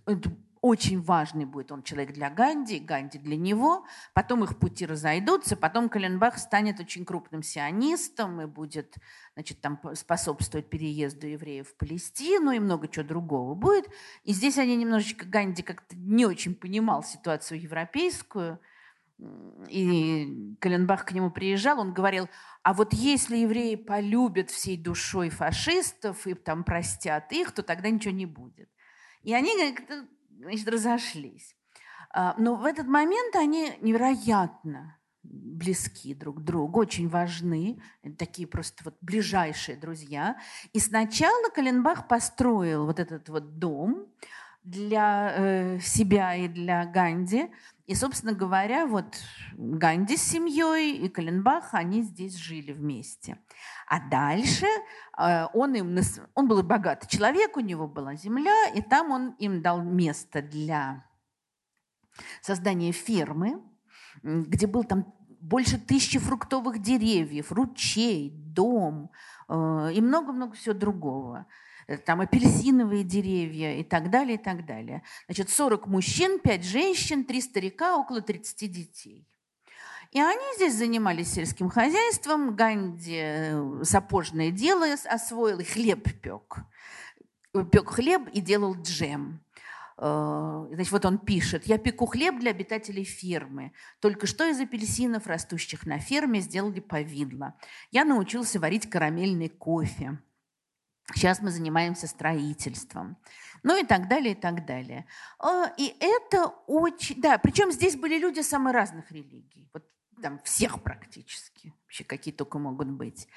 очень важный будет он человек для Ганди, Ганди для него, потом их пути разойдутся, потом Каленбах станет очень крупным сионистом и будет значит, там способствовать переезду евреев в Палестину и много чего другого будет. И здесь они немножечко, Ганди как-то не очень понимал ситуацию европейскую, и Каленбах к нему приезжал, он говорил, а вот если евреи полюбят всей душой фашистов и там простят их, то тогда ничего не будет. И они как-то значит, разошлись. А, но в этот момент они невероятно близки друг к другу, очень важны, такие просто вот ближайшие друзья. И сначала Каленбах построил вот этот вот дом для э, себя и для Ганди, и, собственно говоря, вот Ганди с семьей и Каленбах, они здесь жили вместе. А дальше э, он им, он был богатый человек, у него была земля, и там он им дал место для создания фермы, где был там больше тысячи фруктовых деревьев, ручей, дом э, и много-много всего другого. Э, там апельсиновые деревья и так далее, и так далее. Значит, 40 мужчин, 5 женщин, 3 старика, около 30 детей. И они здесь занимались сельским хозяйством. Ганди э, сапожное дело освоил и хлеб пек. Пек хлеб и делал джем. Э, значит, вот он пишет, я пеку хлеб для обитателей фермы. Только что из апельсинов, растущих на ферме, сделали повидло. Я научился варить карамельный кофе. Сейчас мы занимаемся строительством. Ну и так далее, и так далее. А, и это очень... Да, причем здесь были люди самых разных религий. Вот там всех практически, вообще какие только могут быть.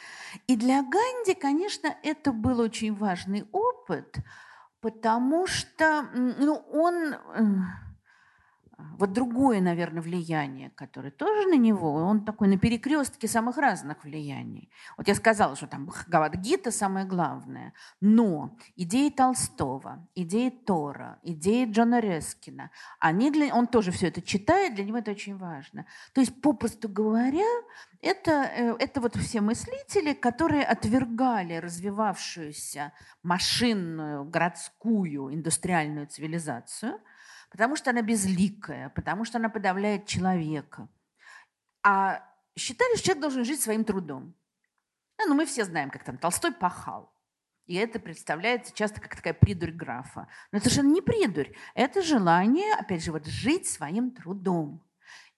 И для Ганди, конечно, это был очень важный опыт, потому что ну, он вот другое, наверное, влияние, которое тоже на него, он такой на перекрестке самых разных влияний. Вот я сказала, что там Гавадгита самое главное, но идеи Толстого, идеи Тора, идеи Джона Рескина, они для, он тоже все это читает, для него это очень важно. То есть, попросту говоря, это, э, это вот все мыслители, которые отвергали развивавшуюся машинную, городскую, индустриальную цивилизацию – потому что она безликая, потому что она подавляет человека. А считали, что человек должен жить своим трудом. Ну, ну, мы все знаем, как там Толстой пахал. И это представляется часто как такая придурь графа. Но это совершенно не придурь. Это желание, опять же, вот жить своим трудом.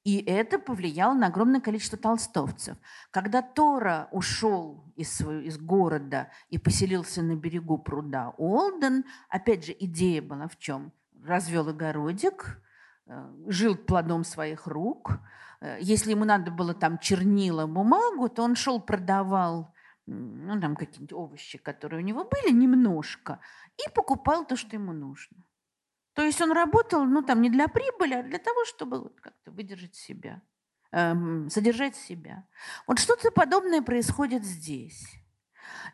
И это повлияло на огромное количество толстовцев. Когда Тора ушел из, из города и поселился на берегу пруда Олден, опять же, идея была в чем? Развел огородик, э, жил плодом своих рук. Э, если ему надо было там чернила, бумагу, то он шел, продавал ну, там какие-нибудь овощи, которые у него были, немножко, и покупал то, что ему нужно. То есть он работал, ну, там не для прибыли, а для того, чтобы вот как-то выдержать себя, эм, содержать себя. Вот что-то подобное происходит здесь.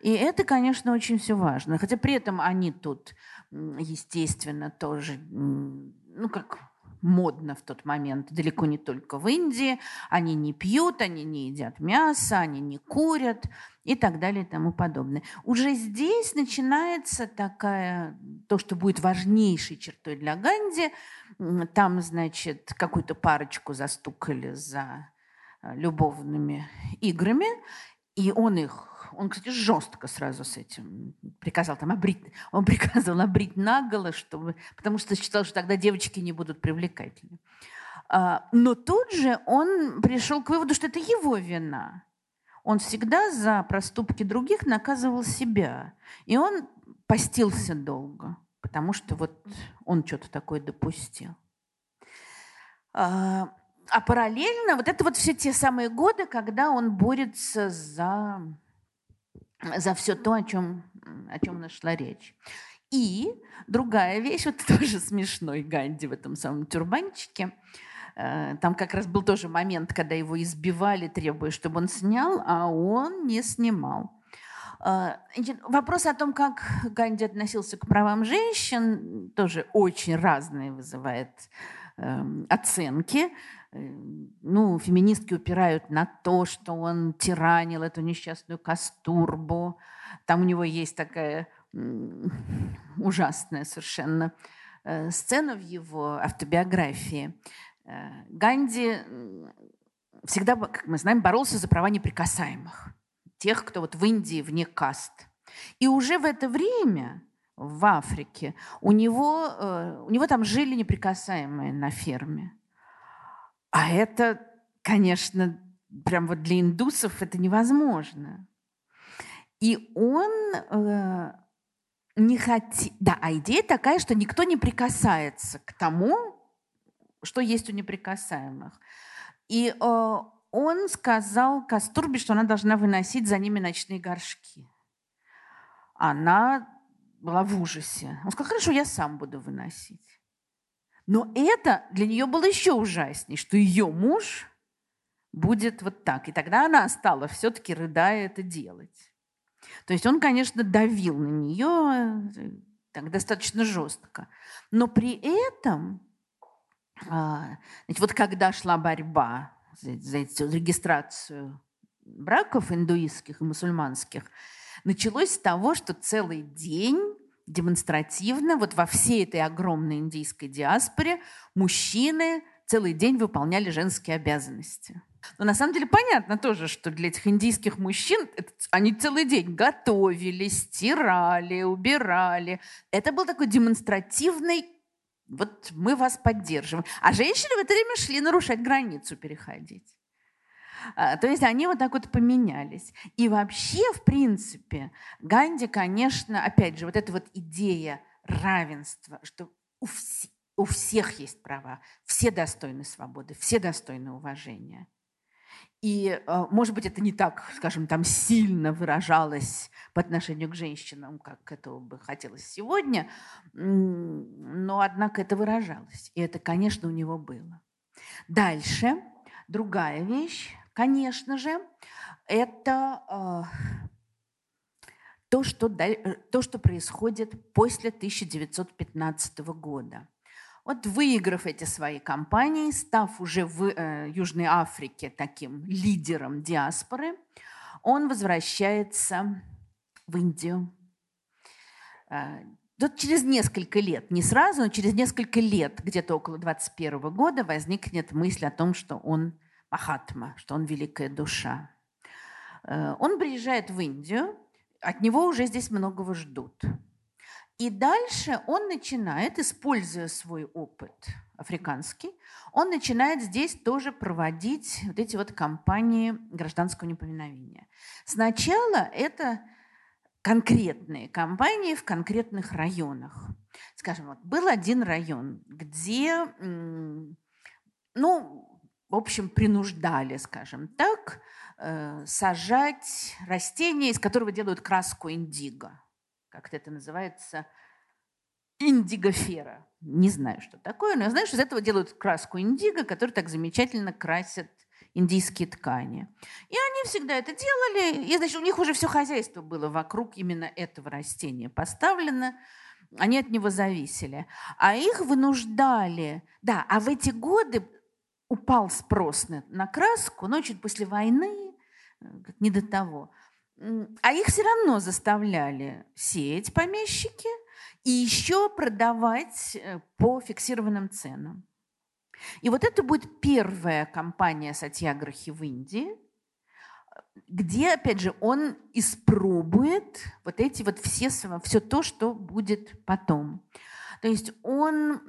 И это, конечно, очень все важно. Хотя при этом они тут естественно, тоже, ну, как модно в тот момент, далеко не только в Индии. Они не пьют, они не едят мясо, они не курят и так далее и тому подобное. Уже здесь начинается такая, то, что будет важнейшей чертой для Ганди. Там, значит, какую-то парочку застукали за э, любовными играми, и он их, он, кстати, жестко сразу с этим приказал там обрить, он *laughs* приказал обрить наголо, чтобы, потому что считал, что тогда девочки не будут привлекательны. А, но тут же он пришел к выводу, что это его вина. Он всегда за проступки других наказывал себя. И он постился долго, потому что вот он что-то такое допустил. А, а параллельно вот это вот все те самые годы, когда он борется за, за все то, о чем, о чем нашла речь. И другая вещь, вот *laughs* тоже смешной Ганди в этом самом тюрбанчике. Э, там как раз был тоже момент, когда его избивали, требуя, чтобы он снял, а он не снимал. Э, вопрос о том, как Ганди относился к правам женщин, тоже очень разные вызывает эм, оценки. Эм, ну, феминистки упирают на то, что он тиранил эту несчастную Кастурбу. Там у него есть такая *laughs* ужасная совершенно э, сцена в его автобиографии. Э, Ганди всегда, как мы знаем, боролся за права неприкасаемых, тех, кто вот в Индии вне каст. И уже в это время в Африке у него, э, у него там жили неприкасаемые на ферме. А это, конечно, прям вот для индусов это невозможно. И он э, не хотел... Да, а идея такая, что никто не прикасается к тому, что есть у неприкасаемых. И э, он сказал Кастурбе, что она должна выносить за ними ночные горшки. Она была в ужасе. Он сказал, хорошо, я сам буду выносить. Но это для нее было еще ужаснее, что ее муж будет вот так. И тогда она стала все-таки, рыдая, это делать. То есть он, конечно, давил на нее э, так достаточно жестко. Но при этом, значит, вот когда шла борьба за, за регистрацию браков индуистских и мусульманских, началось с того, что целый день демонстративно вот во всей этой огромной индийской диаспоре мужчины целый день выполняли женские обязанности. Но на самом деле понятно тоже, что для этих индийских мужчин это, они целый день готовили, стирали, убирали. Это был такой демонстративный вот мы вас поддерживаем. А женщины в это время шли нарушать границу, переходить. А, то есть они вот так вот поменялись. И вообще, в принципе, Ганди, конечно, опять же, вот эта вот идея равенства, что у, вс- у всех есть права, все достойны свободы, все достойны уважения. И, а, может быть, это не так, скажем, там сильно выражалось по отношению к женщинам, как этого бы хотелось сегодня, но, однако, это выражалось. И это, конечно, у него было. Дальше, другая вещь конечно же, это э, то, что, э, то, что происходит после 1915 года. Вот выиграв эти свои кампании, став уже в э, Южной Африке таким лидером диаспоры, он возвращается в Индию. Э, вот через несколько лет, не сразу, но через несколько лет, где-то около 21 года, возникнет мысль о том, что он Махатма, что он великая душа. Э, он приезжает в Индию, от него уже здесь многого ждут. И дальше он начинает, используя свой опыт африканский, он начинает здесь тоже проводить вот эти вот кампании гражданского неповиновения. Сначала это конкретные кампании в конкретных районах. Скажем, вот был один район, где, ну, в общем, принуждали, скажем так, э, сажать растение, из которого делают краску индиго. Как это называется? Индигофера. Не знаю, что такое, но что из этого делают краску индиго, которая так замечательно красит индийские ткани. И они всегда это делали, и, значит, у них уже все хозяйство было вокруг именно этого растения поставлено. Они от него зависели. А их вынуждали. Да, а в эти годы упал спрос на, на краску, но чуть после войны, э, не до того. А их все равно заставляли сеять помещики и еще продавать э, по фиксированным ценам. И вот это будет первая компания Сатьяграхи в Индии, где, опять же, он испробует вот эти вот все, все то, что будет потом. То есть он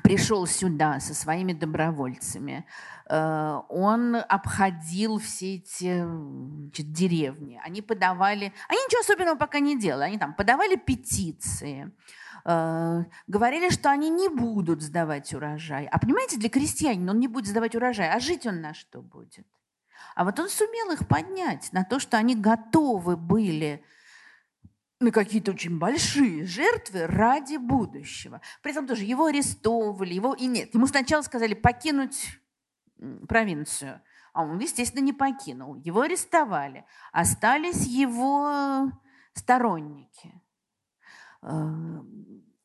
пришел сюда со своими добровольцами, э, он обходил все эти значит, деревни, они подавали, они ничего особенного пока не делали, они там подавали петиции, э, говорили, что они не будут сдавать урожай. А понимаете, для крестьянина он не будет сдавать урожай, а жить он на что будет? А вот он сумел их поднять на то, что они готовы были на какие-то очень большие жертвы ради будущего. При этом тоже его арестовывали, его и нет. Ему сначала сказали покинуть провинцию, а он, естественно, не покинул. Его арестовали. Остались его сторонники. Э,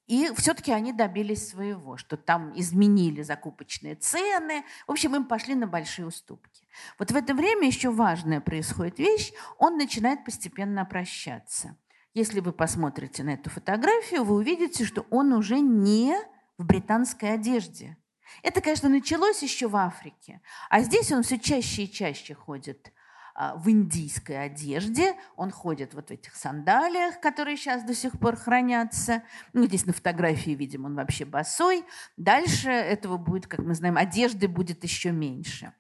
и все-таки они добились своего, что там изменили закупочные цены. В общем, им пошли на большие уступки. Вот в это время еще важная происходит вещь. Он начинает постепенно прощаться. Если вы посмотрите на эту фотографию, вы увидите, что он уже не в британской одежде. Это, конечно, началось еще в Африке, а здесь он все чаще и чаще ходит а, в индийской одежде. Он ходит вот в этих сандалиях, которые сейчас до сих пор хранятся. Ну, здесь на фотографии, видимо, он вообще босой. Дальше этого будет, как мы знаем, одежды будет еще меньше.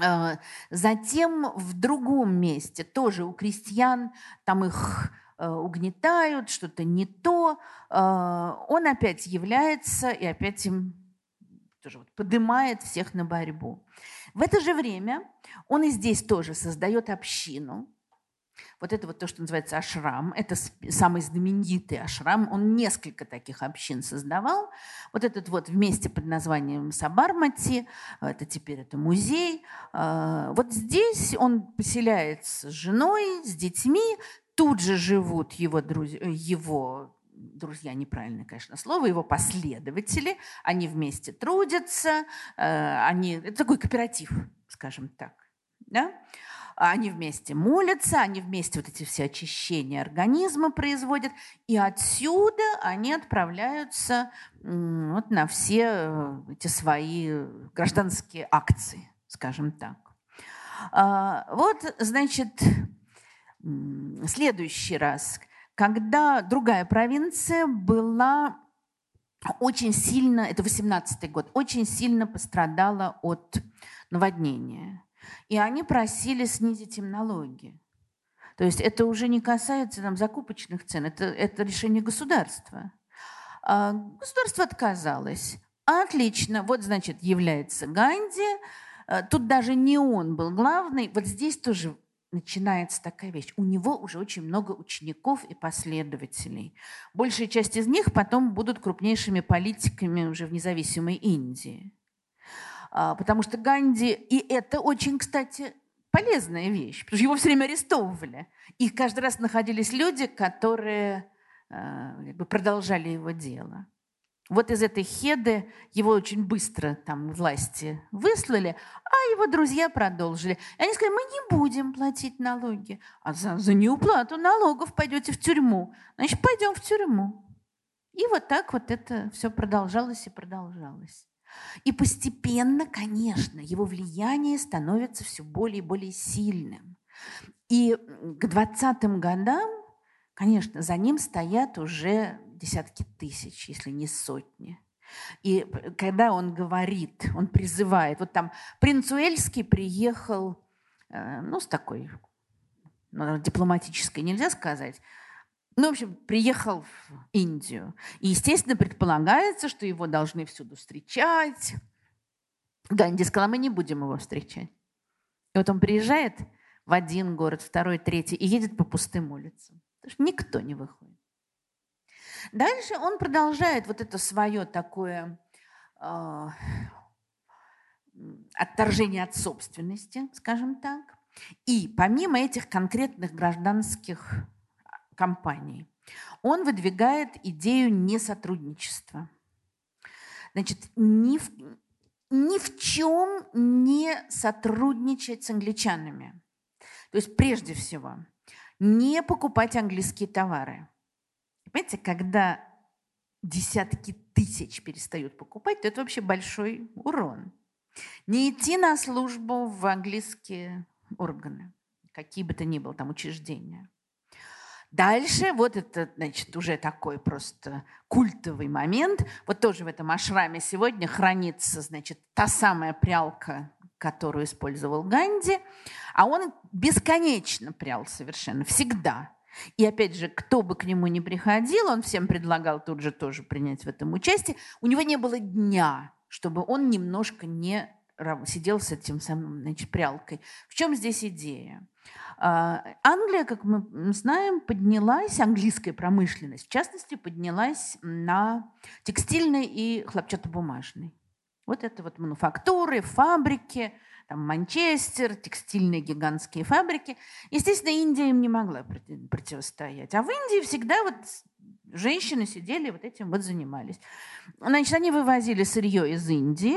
А, затем в другом месте, тоже у крестьян, там их угнетают, что-то не то, э, он опять является и опять им тоже вот поднимает всех на борьбу. В это же время он и здесь тоже создает общину. Вот это вот то, что называется ашрам, это самый знаменитый ашрам. Он несколько таких общин создавал. Вот этот вот вместе под названием Сабармати, это теперь это музей. Э, вот здесь он поселяется с женой, с детьми, тут же живут его друзья, э, его друзья, неправильное, конечно, слово, его последователи, они вместе трудятся, э, они, это такой кооператив, скажем так, да? Они вместе молятся, они вместе вот эти все очищения организма производят, и отсюда они отправляются вот на все э, эти свои гражданские акции, скажем так. А, вот, значит, следующий раз, когда другая провинция была очень сильно, это 18 год, очень сильно пострадала от наводнения. И они просили снизить им налоги. То есть это уже не касается там, закупочных цен, это, это решение государства. А государство отказалось. Отлично, вот, значит, является Ганди. А, тут даже не он был главный. Вот здесь тоже начинается такая вещь. У него уже очень много учеников и последователей. Большая часть из них потом будут крупнейшими политиками уже в независимой Индии. А, потому что Ганди, и это очень, кстати, полезная вещь, потому что его все время арестовывали. И каждый раз находились люди, которые бы продолжали его дело. Вот из этой хеды его очень быстро там власти выслали, а его друзья продолжили. И они сказали, мы не будем платить налоги, а за, за неуплату налогов пойдете в тюрьму. Значит, пойдем в тюрьму. И вот так вот это все продолжалось и продолжалось. И постепенно, конечно, его влияние становится все более и более сильным. И к 20-м годам, конечно, за ним стоят уже десятки тысяч, если не сотни. И когда он говорит, он призывает, вот там принц Уэльский приехал, э, ну, с такой, ну, дипломатической нельзя сказать, ну, в общем, приехал в Индию. И, естественно, предполагается, что его должны всюду встречать. Ганди сказала, мы не будем его встречать. И вот он приезжает в один город, второй, третий, и едет по пустым улицам. Потому что никто не выходит. Дальше он продолжает вот это свое такое э, отторжение от собственности, скажем так. И помимо этих конкретных гражданских кампаний, Он выдвигает идею несотрудничества. Значит, ни в, ни в чем не сотрудничать с англичанами. То есть, прежде всего, не покупать английские товары. Понимаете, когда десятки тысяч перестают покупать, то это вообще большой урон. Не идти на службу в английские органы, какие бы то ни было там учреждения. Дальше вот это, значит, уже такой просто культовый момент. Вот тоже в этом ашраме сегодня хранится, значит, та самая прялка, которую использовал Ганди. А он бесконечно прял совершенно, всегда. И опять же, кто бы к нему ни приходил, он всем предлагал тут же тоже принять в этом участие. У него не было дня, чтобы он немножко не сидел с этим самым, значит, прялкой. В чем здесь идея? А, Англия, как мы знаем, поднялась, английская промышленность, в частности, поднялась на текстильной и хлопчатобумажной. Вот это вот мануфактуры, фабрики, там Манчестер, текстильные гигантские фабрики. Естественно, Индия им не могла противостоять. А в Индии всегда вот женщины сидели вот этим вот занимались. Значит, они вывозили сырье из Индии,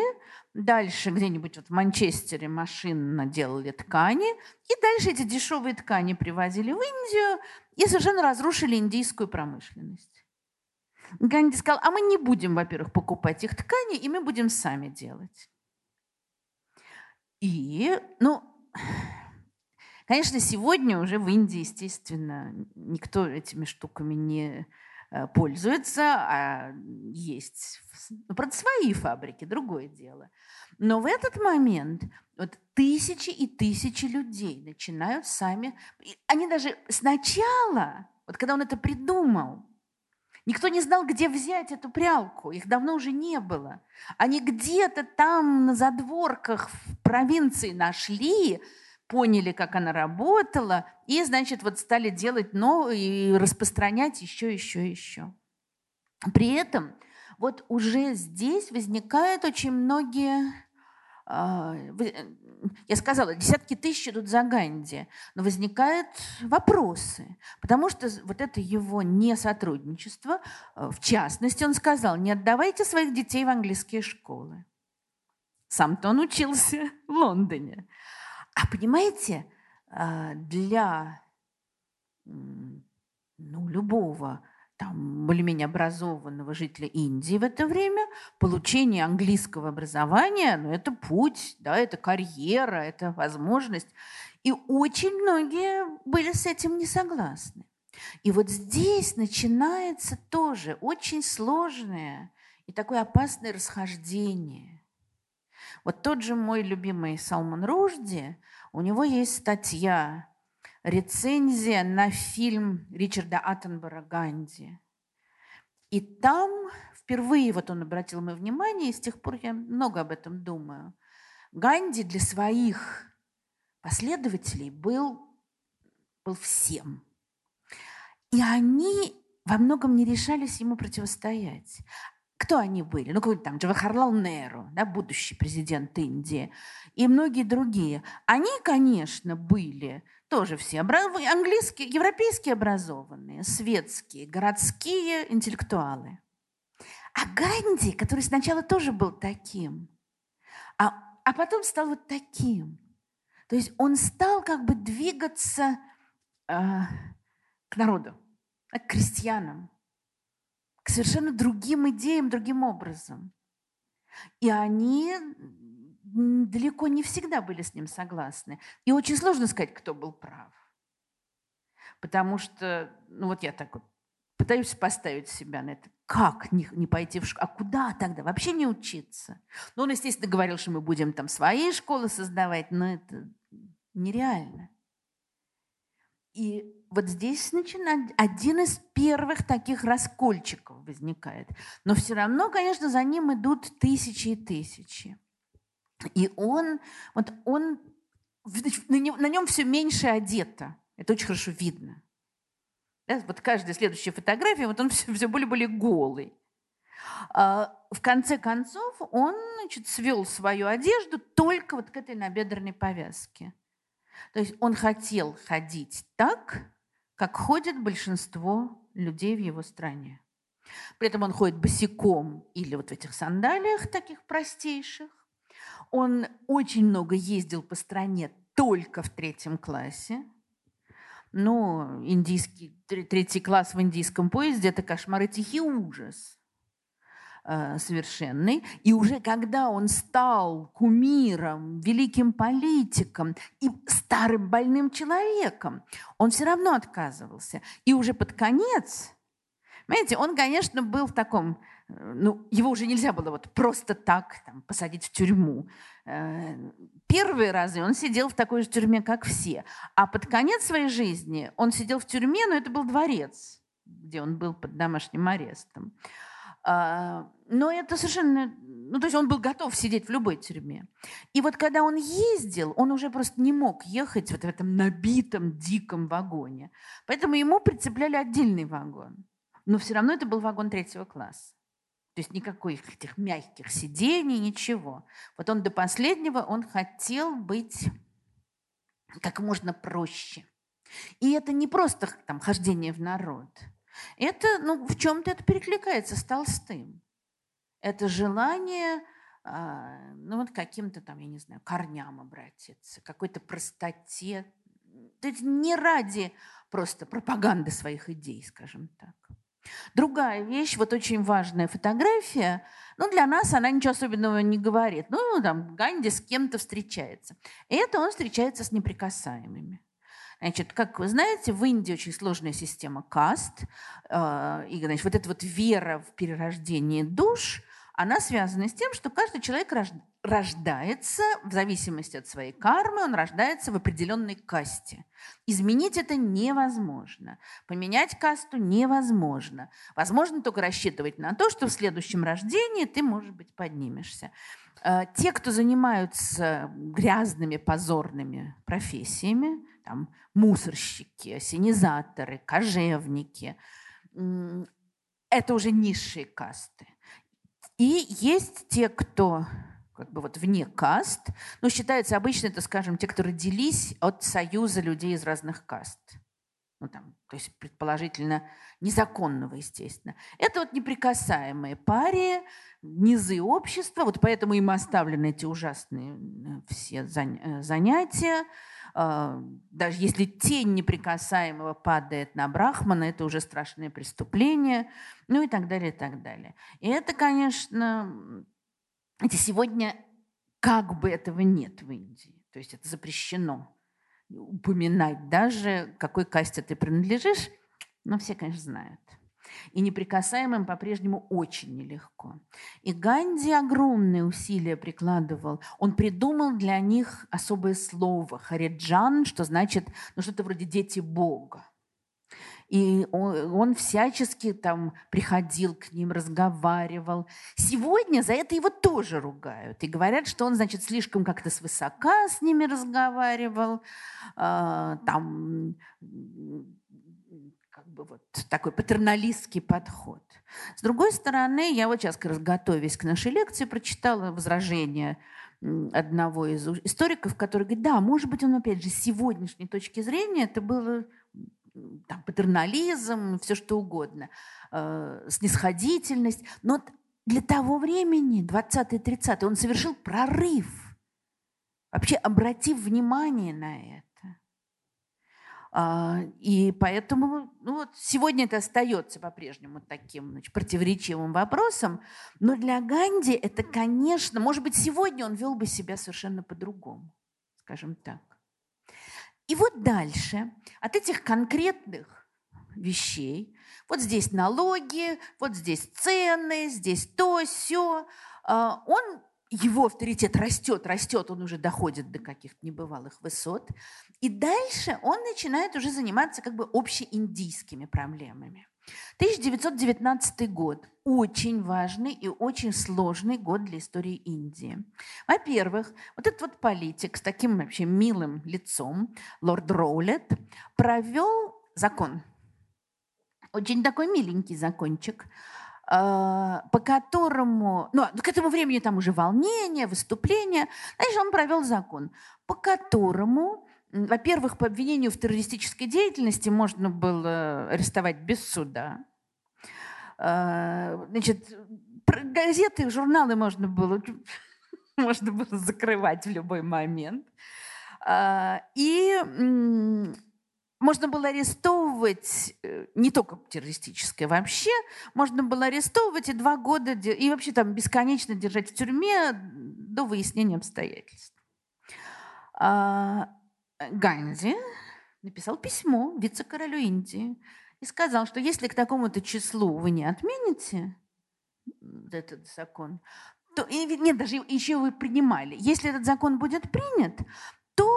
дальше где-нибудь вот в Манчестере машинно делали ткани, и дальше эти дешевые ткани привозили в Индию и совершенно разрушили индийскую промышленность. Ганди сказал, а мы не будем, во-первых, покупать их ткани, и мы будем сами делать. И, ну, конечно, сегодня уже в Индии, естественно, никто этими штуками не Э, пользуются, а есть, ну, правда, свои фабрики, другое дело. Но в этот момент вот тысячи и тысячи людей начинают сами, они даже сначала, вот когда он это придумал, Никто не знал, где взять эту прялку. Их давно уже не было. Они где-то там на задворках в провинции нашли, поняли, как она работала, и, значит, вот стали делать новые и распространять еще, еще, еще. При этом вот уже здесь возникают очень многие, я сказала, десятки тысяч идут за Ганди, но возникают вопросы, потому что вот это его несотрудничество, а, в частности, он сказал, не отдавайте своих детей в английские школы. Сам-то он учился в Лондоне. А понимаете, а, для ну, любого там, более-менее образованного жителя Индии в это время получение английского образования, ну, это путь, да, это карьера, это возможность. И очень многие были с этим не согласны. И вот здесь начинается тоже очень сложное и такое опасное расхождение – вот тот же мой любимый Салман Ружди, у него есть статья, рецензия на фильм Ричарда Аттенбора «Ганди». И там впервые вот он обратил мое внимание, и с тех пор я много об этом думаю. Ганди для своих последователей был, был всем. И они во многом не решались ему противостоять. Кто они были? Ну, какой-то там Джавахарлал Неру, да, будущий президент Индии, и многие другие. Они, конечно, были тоже все английские, европейские образованные, светские, городские интеллектуалы. А Ганди, который сначала тоже был таким, а, а потом стал вот таким. То есть он стал как бы двигаться э, к народу, к крестьянам, совершенно другим идеям, другим образом. И они далеко не всегда были с ним согласны. И очень сложно сказать, кто был прав. Потому что, ну вот я так вот пытаюсь поставить себя на это. Как не, не пойти в школу? А куда тогда? Вообще не учиться? Ну, он, естественно, говорил, что мы будем там свои школы создавать, но это нереально. И вот здесь начинает один из первых таких раскольчиков возникает. Но все равно, конечно, за ним идут тысячи и тысячи. И он, вот он, на нем все меньше одето. Это очень хорошо видно. Вот каждая следующая фотография, вот он все, все более-более голый. А, в конце концов, он значит, свел свою одежду только вот к этой набедренной повязке. То есть он хотел ходить так, как ходит большинство людей в его стране. При этом он ходит босиком или вот в этих сандалиях таких простейших. Он очень много ездил по стране только в третьем классе. Ну, индийский, третий класс в индийском поезде – это кошмар и тихий ужас совершенный. И уже когда он стал кумиром, великим политиком и старым больным человеком, он все равно отказывался. И уже под конец Понимаете, он, конечно, был в таком, э, ну, его уже нельзя было вот просто так там, посадить в тюрьму. Э, первые разы он сидел в такой же тюрьме, как все. А под конец своей жизни он сидел в тюрьме, но это был дворец, где он был под домашним арестом. А, но это совершенно... Ну, то есть он был готов сидеть в любой тюрьме. И вот когда он ездил, он уже просто не мог ехать вот в этом набитом диком вагоне. Поэтому ему прицепляли отдельный вагон но все равно это был вагон третьего класса. То есть никаких этих мягких сидений, ничего. Вот он до последнего, он хотел быть как можно проще. И это не просто там хождение в народ. Это, ну, в чем-то это перекликается с Толстым. Это желание, а, ну, вот каким-то там, я не знаю, корням обратиться, какой-то простоте. То есть не ради просто пропаганды своих идей, скажем так. Другая вещь, вот очень важная фотография, ну, для нас она ничего особенного не говорит. Ну, там, Ганди с кем-то встречается. И это он встречается с неприкасаемыми. Значит, как вы знаете, в Индии очень сложная система каст. Э, и, значит, вот эта вот вера в перерождение душ, она связана с тем, что каждый человек рождается, в зависимости от своей кармы, он рождается в определенной касте. Изменить это невозможно. Поменять касту невозможно. Возможно только рассчитывать на то, что в следующем рождении ты, может быть, поднимешься. Э, те, кто занимаются грязными, позорными профессиями, там, мусорщики, осенизаторы, кожевники, это уже низшие касты. И есть те, кто как бы вот вне каст, но считается обычно это, скажем, те, кто родились от союза людей из разных каст. Ну, там, то есть, предположительно, незаконного, естественно. Это вот неприкасаемые пари, низы общества, вот поэтому им оставлены эти ужасные э, все э, занятия. А, даже если тень неприкасаемого падает на Брахмана, это уже страшное преступление, ну и так далее, и так далее. И это, конечно, это сегодня как бы этого нет в Индии. То есть это запрещено упоминать даже, какой касте ты принадлежишь, но все, конечно, знают. И неприкасаемым по-прежнему очень нелегко. И Ганди огромные усилия прикладывал. Он придумал для них особое слово «хариджан», что значит ну, что-то вроде «дети Бога». И он, всячески там приходил к ним, разговаривал. Сегодня за это его тоже ругают. И говорят, что он, значит, слишком как-то свысока с ними разговаривал. Э, там бы вот такой патерналистский подход. С другой стороны, я вот сейчас, как раз готовясь к нашей лекции, прочитала возражение одного из историков, который говорит, да, может быть, он, опять же, с сегодняшней точки зрения это было там, патернализм, все что угодно, э, снисходительность. Но для того времени, 20-30, он совершил прорыв, вообще обратив внимание на это. А, и поэтому ну вот, сегодня это остается по-прежнему таким значит, противоречивым вопросом. Но для Ганди это, конечно, может быть, сегодня он вел бы себя совершенно по-другому, скажем так. И вот дальше от этих конкретных вещей, вот здесь налоги, вот здесь цены, здесь то, все, а, он его авторитет растет, растет, он уже доходит до каких-то небывалых высот. И дальше он начинает уже заниматься как бы общеиндийскими проблемами. 1919 год – очень важный и очень сложный год для истории Индии. Во-первых, вот этот вот политик с таким вообще милым лицом, лорд Роулет, провел закон. Очень такой миленький закончик – по которому, ну, к этому времени там уже волнение, выступления, значит, он провел закон, по которому во-первых, по обвинению в террористической деятельности можно было арестовать без суда. А, значит, газеты, журналы можно было, *laughs* можно было закрывать в любой момент. А, и можно было арестовывать э, не только террористическое вообще, можно было арестовывать и два года, и вообще там бесконечно держать в тюрьме до выяснения обстоятельств. А, Ганди написал письмо вице-королю Индии и сказал, что если к такому-то числу вы не отмените этот закон, то, нет, даже еще вы принимали, если этот закон будет принят, то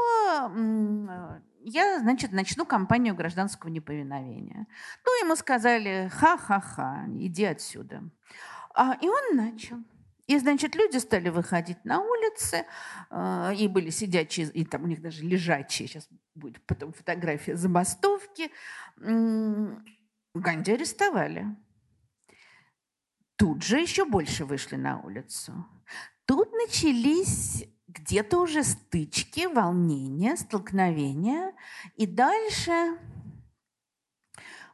я, значит, начну кампанию гражданского неповиновения. Ну, ему сказали, ха-ха-ха, иди отсюда. А, и он начал. И, значит, люди стали выходить на улицы, э, и были сидячие, и там у них даже лежачие, сейчас будет потом фотография забастовки. Ганди арестовали. Тут же еще больше вышли на улицу. Тут начались где-то уже стычки, волнения, столкновения. И дальше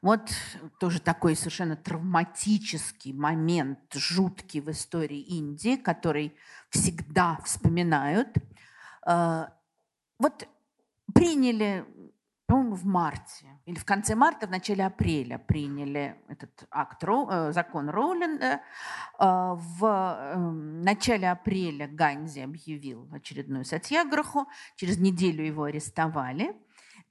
вот тоже такой совершенно травматический момент, жуткий в истории Индии, который всегда вспоминают. А, вот приняли по-моему, в марте или в конце марта, в начале апреля приняли этот акт, э, закон Роулинда. Э, в эм, начале апреля Ганди объявил очередную сатьяграху, через неделю его арестовали.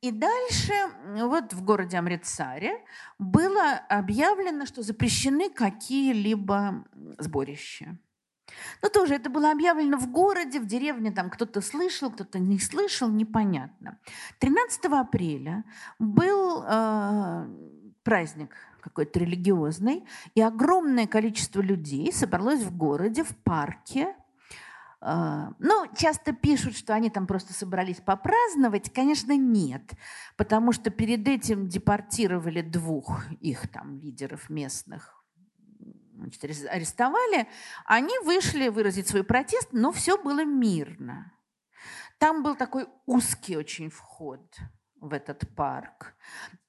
И дальше вот в городе Амрицаре было объявлено, что запрещены какие-либо сборища. Но тоже это было объявлено в городе, в деревне, там кто-то слышал, кто-то не слышал, непонятно. 13 апреля был э, праздник какой-то религиозный, и огромное количество людей собралось в городе, в парке. Э, ну, часто пишут, что они там просто собрались попраздновать. Конечно, нет, потому что перед этим депортировали двух их там лидеров местных значит, арестовали, они вышли выразить свой протест, но все было мирно. Там был такой узкий очень вход в этот парк.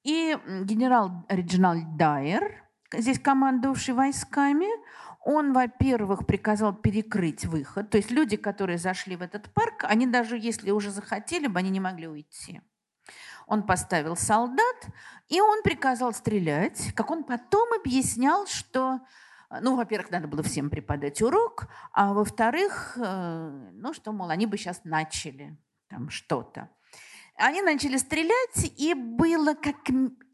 И генерал Реджинальд Дайер, здесь командовавший войсками, он, во-первых, приказал перекрыть выход. То есть люди, которые зашли в этот парк, они даже если уже захотели бы, они не могли уйти. Он поставил солдат, и он приказал стрелять. Как он потом объяснял, что ну, во-первых, надо было всем преподать урок, а во-вторых, э, ну, что, мол, они бы сейчас начали там что-то. Они начали стрелять, и было, как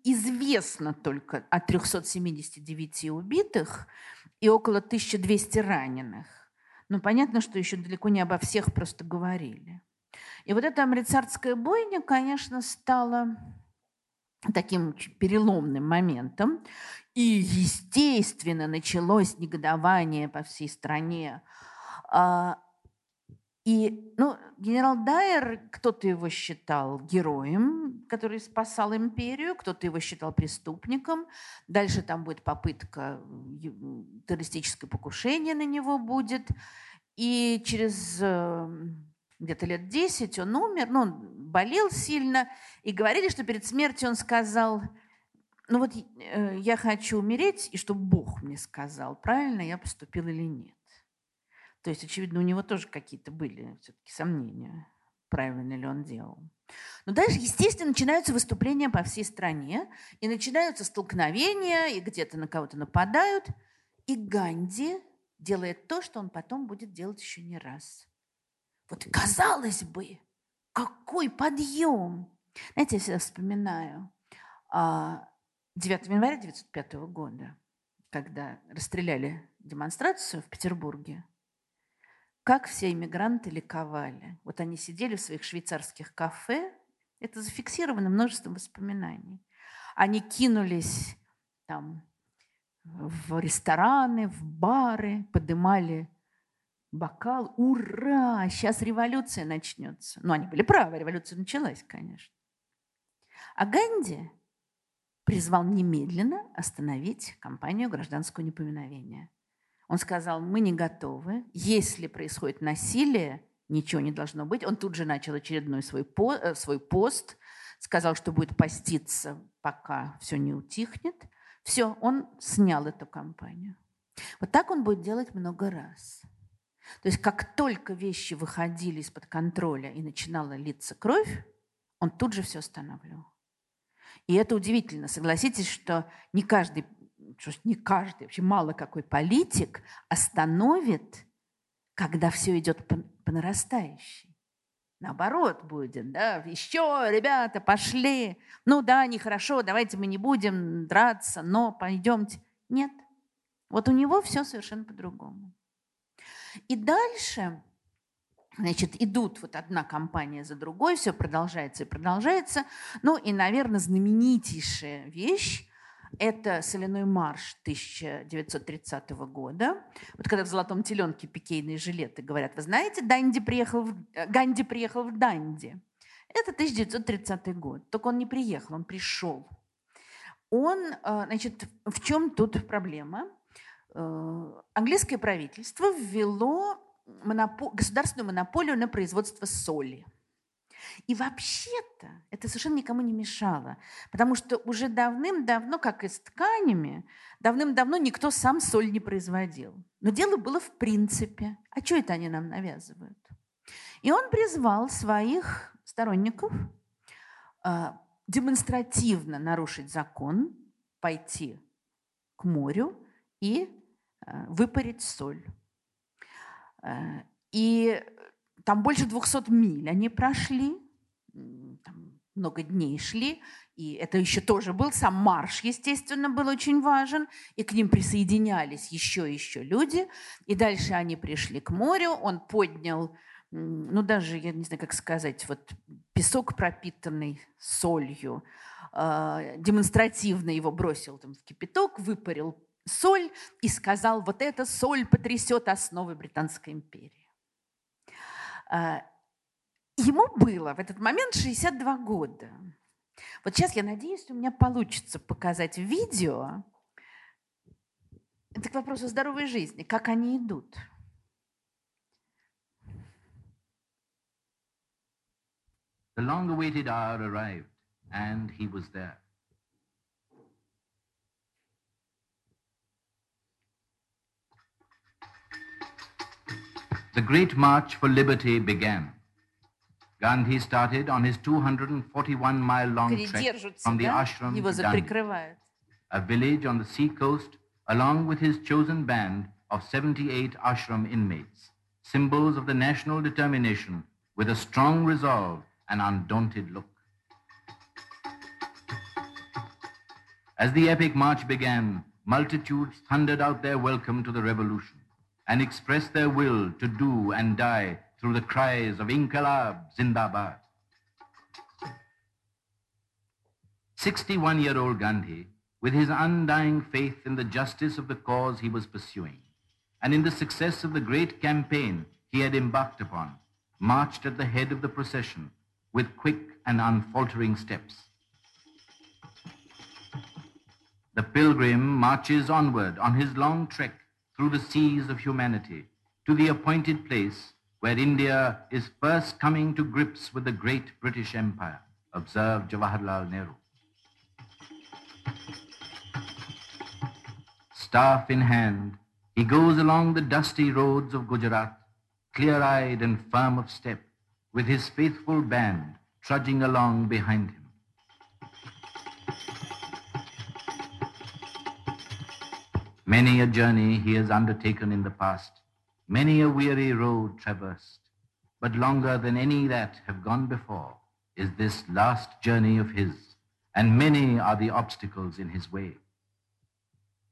известно только, о 379 убитых и около 1200 раненых. Но понятно, что еще далеко не обо всех просто говорили. И вот эта амрицарская бойня, конечно, стала таким переломным моментом. И, естественно, началось негодование по всей стране. А, и ну, генерал Дайер, кто-то его считал героем, который спасал империю, кто-то его считал преступником. Дальше там будет попытка, террористическое покушение на него будет. И через э, где-то лет 10 он умер, ну, он болел сильно, и говорили, что перед смертью он сказал, ну вот э, я хочу умереть, и чтобы Бог мне сказал, правильно я поступил или нет. То есть, очевидно, у него тоже какие-то были все-таки сомнения, правильно ли он делал. Но дальше, естественно, начинаются выступления по всей стране, и начинаются столкновения, и где-то на кого-то нападают. И Ганди делает то, что он потом будет делать еще не раз. Вот казалось бы, какой подъем! Знаете, я всегда вспоминаю 9 а, января 1905 года, когда расстреляли демонстрацию в Петербурге, как все иммигранты ликовали. Вот они сидели в своих швейцарских кафе, это зафиксировано множеством воспоминаний. Они кинулись там в рестораны, в бары, подымали бокал. Ура! Сейчас революция начнется. Ну, они были правы, революция началась, конечно. А Ганди призвал немедленно остановить кампанию гражданского неповиновения. Он сказал, мы не готовы. Если происходит насилие, ничего не должно быть. Он тут же начал очередной свой, по, э, свой пост, сказал, что будет поститься, пока все не утихнет. Все, он снял эту кампанию. Вот так он будет делать много раз. То есть как только вещи выходили из-под контроля и начинала литься кровь, он тут же все останавливал. И это удивительно. Согласитесь, что не каждый, что не каждый, вообще мало какой политик остановит, когда все идет по, по нарастающей. Наоборот будет, да, еще, ребята, пошли. Ну да, нехорошо, давайте мы не будем драться, но пойдемте. Нет. Вот у него все совершенно по-другому. И дальше, значит, идут вот одна компания за другой, все продолжается и продолжается. Ну и, наверное, знаменитейшая вещь – это «Соляной марш» 1930 года. Вот когда в «Золотом теленке» пикейные жилеты говорят, вы знаете, Данди приехал в... Ганди приехал в Данди. Это 1930 год. Только он не приехал, он пришел. Он, э, значит, в чем тут проблема? Э, английское правительство ввело монопо- государственную монополию на производство соли. И вообще-то это совершенно никому не мешало, потому что уже давным-давно, как и с тканями, давным-давно никто сам соль не производил. Но дело было в принципе. А что это они нам навязывают? И он призвал своих сторонников э, демонстративно нарушить закон, пойти к морю и Э, выпарить соль. Э, и там больше 200 миль они прошли, там много дней шли, и это еще тоже был сам марш, естественно, был очень важен, и к ним присоединялись еще и еще люди, и дальше они пришли к морю, он поднял, ну даже, я не знаю, как сказать, вот песок, пропитанный солью, э, демонстративно его бросил там в кипяток, выпарил соль и сказал, вот эта соль потрясет основы Британской империи. А, ему было в этот момент 62 года. Вот сейчас я надеюсь, у меня получится показать видео. Это к вопросу здоровой жизни, как они идут. The long-awaited hour arrived, and he was there. The great march for liberty began. Gandhi started on his 241-mile-long trek from the ashram to Dandi, a village on the sea coast, along with his chosen band of 78 ashram inmates, symbols of the national determination with a strong resolve and undaunted look. As the epic march began, multitudes thundered out their welcome to the revolution and express their will to do and die through the cries of Inkalab Zindabad. 61-year-old Gandhi, with his undying faith in the justice of the cause he was pursuing, and in the success of the great campaign he had embarked upon, marched at the head of the procession with quick and unfaltering steps. The pilgrim marches onward on his long trek through the seas of humanity to the appointed place where India is first coming to grips with the great British Empire, observed Jawaharlal Nehru. Staff in hand, he goes along the dusty roads of Gujarat, clear-eyed and firm of step, with his faithful band trudging along behind him. Many a journey he has undertaken in the past, many a weary road traversed, but longer than any that have gone before is this last journey of his, and many are the obstacles in his way.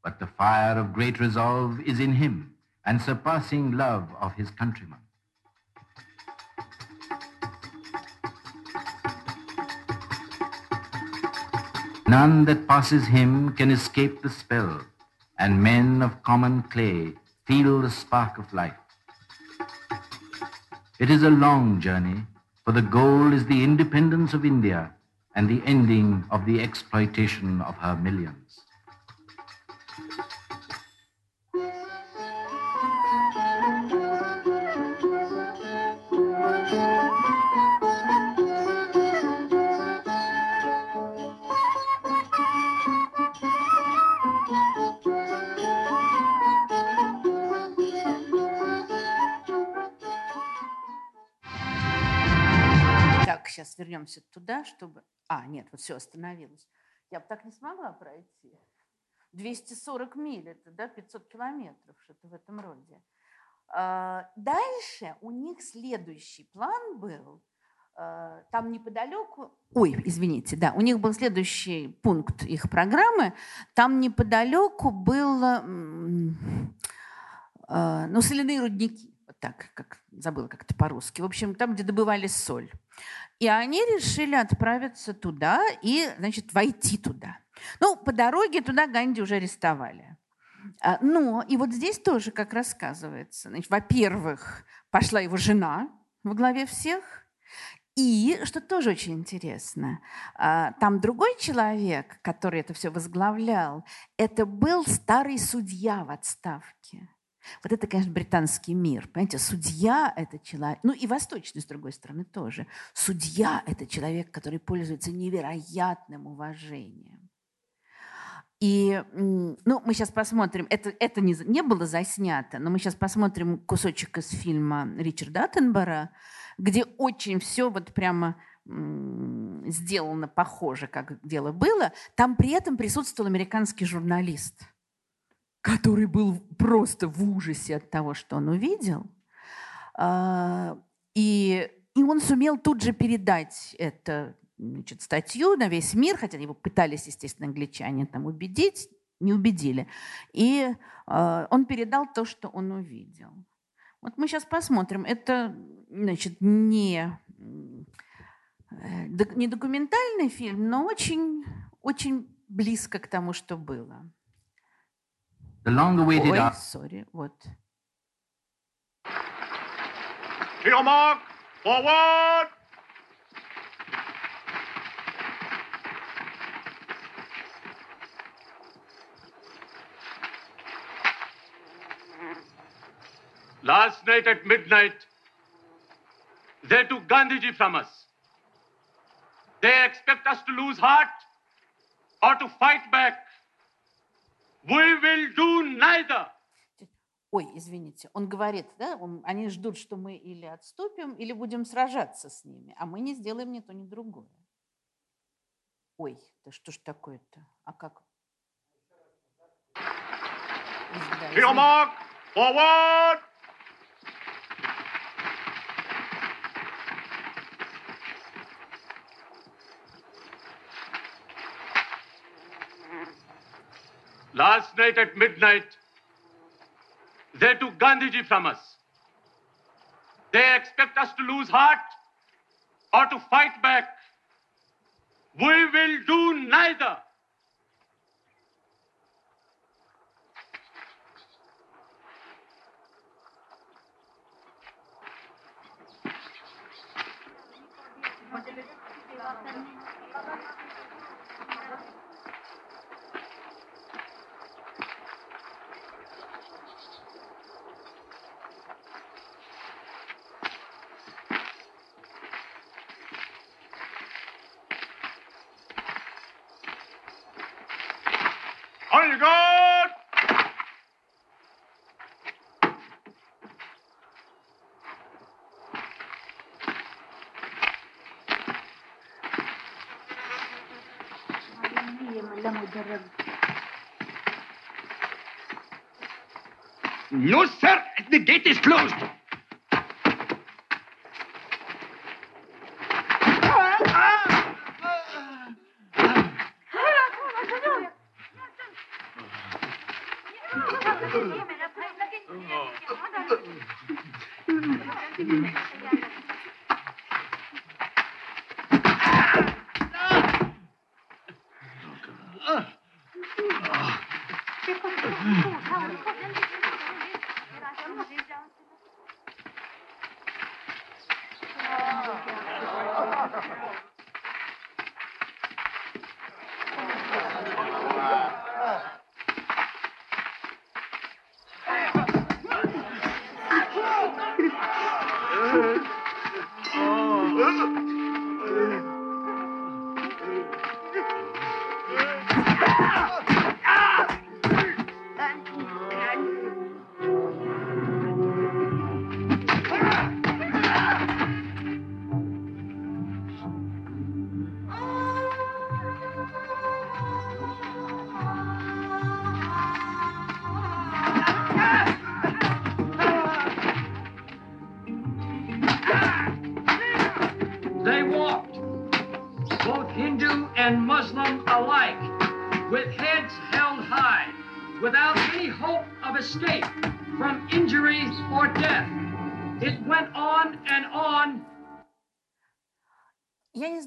But the fire of great resolve is in him, and surpassing love of his countrymen. None that passes him can escape the spell and men of common clay feel the spark of life. It is a long journey, for the goal is the independence of India and the ending of the exploitation of her millions. Вернемся туда, чтобы... А, нет, вот все, остановилось. Я бы так не смогла пройти. 240 миль, это да, 500 километров, что-то в этом роде. А, дальше у них следующий план был, а, там неподалеку, ой, извините, да, у них был следующий пункт их программы, там неподалеку был, а, ну, соляные рудники, вот так, как забыла как это по-русски, в общем, там, где добывали соль. И они решили отправиться туда и, значит, войти туда. Ну, по дороге туда Ганди уже арестовали. А, но и вот здесь тоже, как рассказывается, значит, во-первых, пошла его жена во главе всех, и, что тоже очень интересно, а, там другой человек, который это все возглавлял, это был старый судья в отставке. Вот это, конечно, британский мир. Понимаете, судья – это человек, ну и восточный, с другой стороны, тоже. Судья – это человек, который пользуется невероятным уважением. И ну, мы сейчас посмотрим, это, это не, не было заснято, но мы сейчас посмотрим кусочек из фильма Ричарда Аттенбора, где очень все вот прямо сделано похоже, как дело было. Там при этом присутствовал американский журналист, который был просто в ужасе от того, что он увидел. А, и, и он сумел тут же передать это значит, статью на весь мир, хотя его пытались, естественно, англичане там убедить, не убедили. И э, он передал то, что он увидел. Вот мы сейчас посмотрим. Это, значит, не, э, не документальный фильм, но очень, очень близко к тому, что было. The long awaited. Oi, sorry, what? To your mark, forward! Last night at midnight, they took Gandhiji from us. They expect us to lose heart or to fight back. We will do neither. Ой, извините, он говорит, да, он, они ждут, что мы или отступим, или будем сражаться с ними, а мы не сделаем ни то, ни другое. Ой, да что ж такое-то? А как? Your mark, forward! Last night at midnight, they took Gandhiji from us. They expect us to lose heart or to fight back. We will do neither. No, sir. The gate is closed.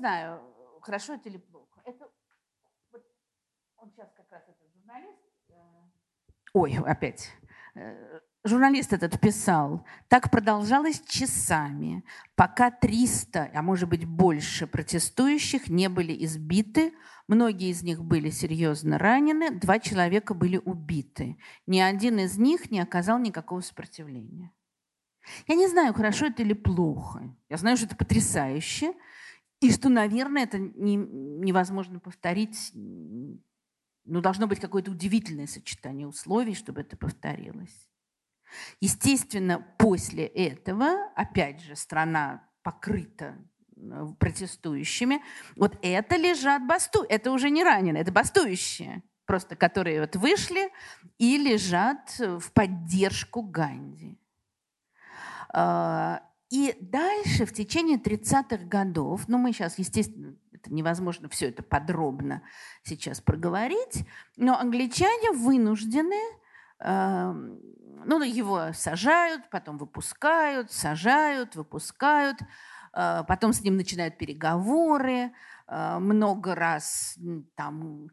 Знаю, хорошо это или плохо. Это вот он сейчас как раз этот журналист. Ой, опять журналист этот писал, так продолжалось часами, пока 300, а может быть больше протестующих не были избиты, многие из них были серьезно ранены, два человека были убиты. Ни один из них не оказал никакого сопротивления. Я не знаю, хорошо это или плохо. Я знаю, что это потрясающе, и что, наверное, это не, невозможно повторить. Ну, должно быть какое-то удивительное сочетание условий, чтобы это повторилось. Естественно, после этого, опять же, страна покрыта э, протестующими. Вот это лежат басту, это уже не раненые, это бастующие, просто которые вот вышли и лежат в поддержку Ганди. И дальше, в течение 30-х годов, ну мы сейчас, естественно, это невозможно все это подробно сейчас проговорить, но англичане вынуждены ну, его сажают, потом выпускают, сажают, выпускают, а, потом с ним начинают переговоры, а, много раз там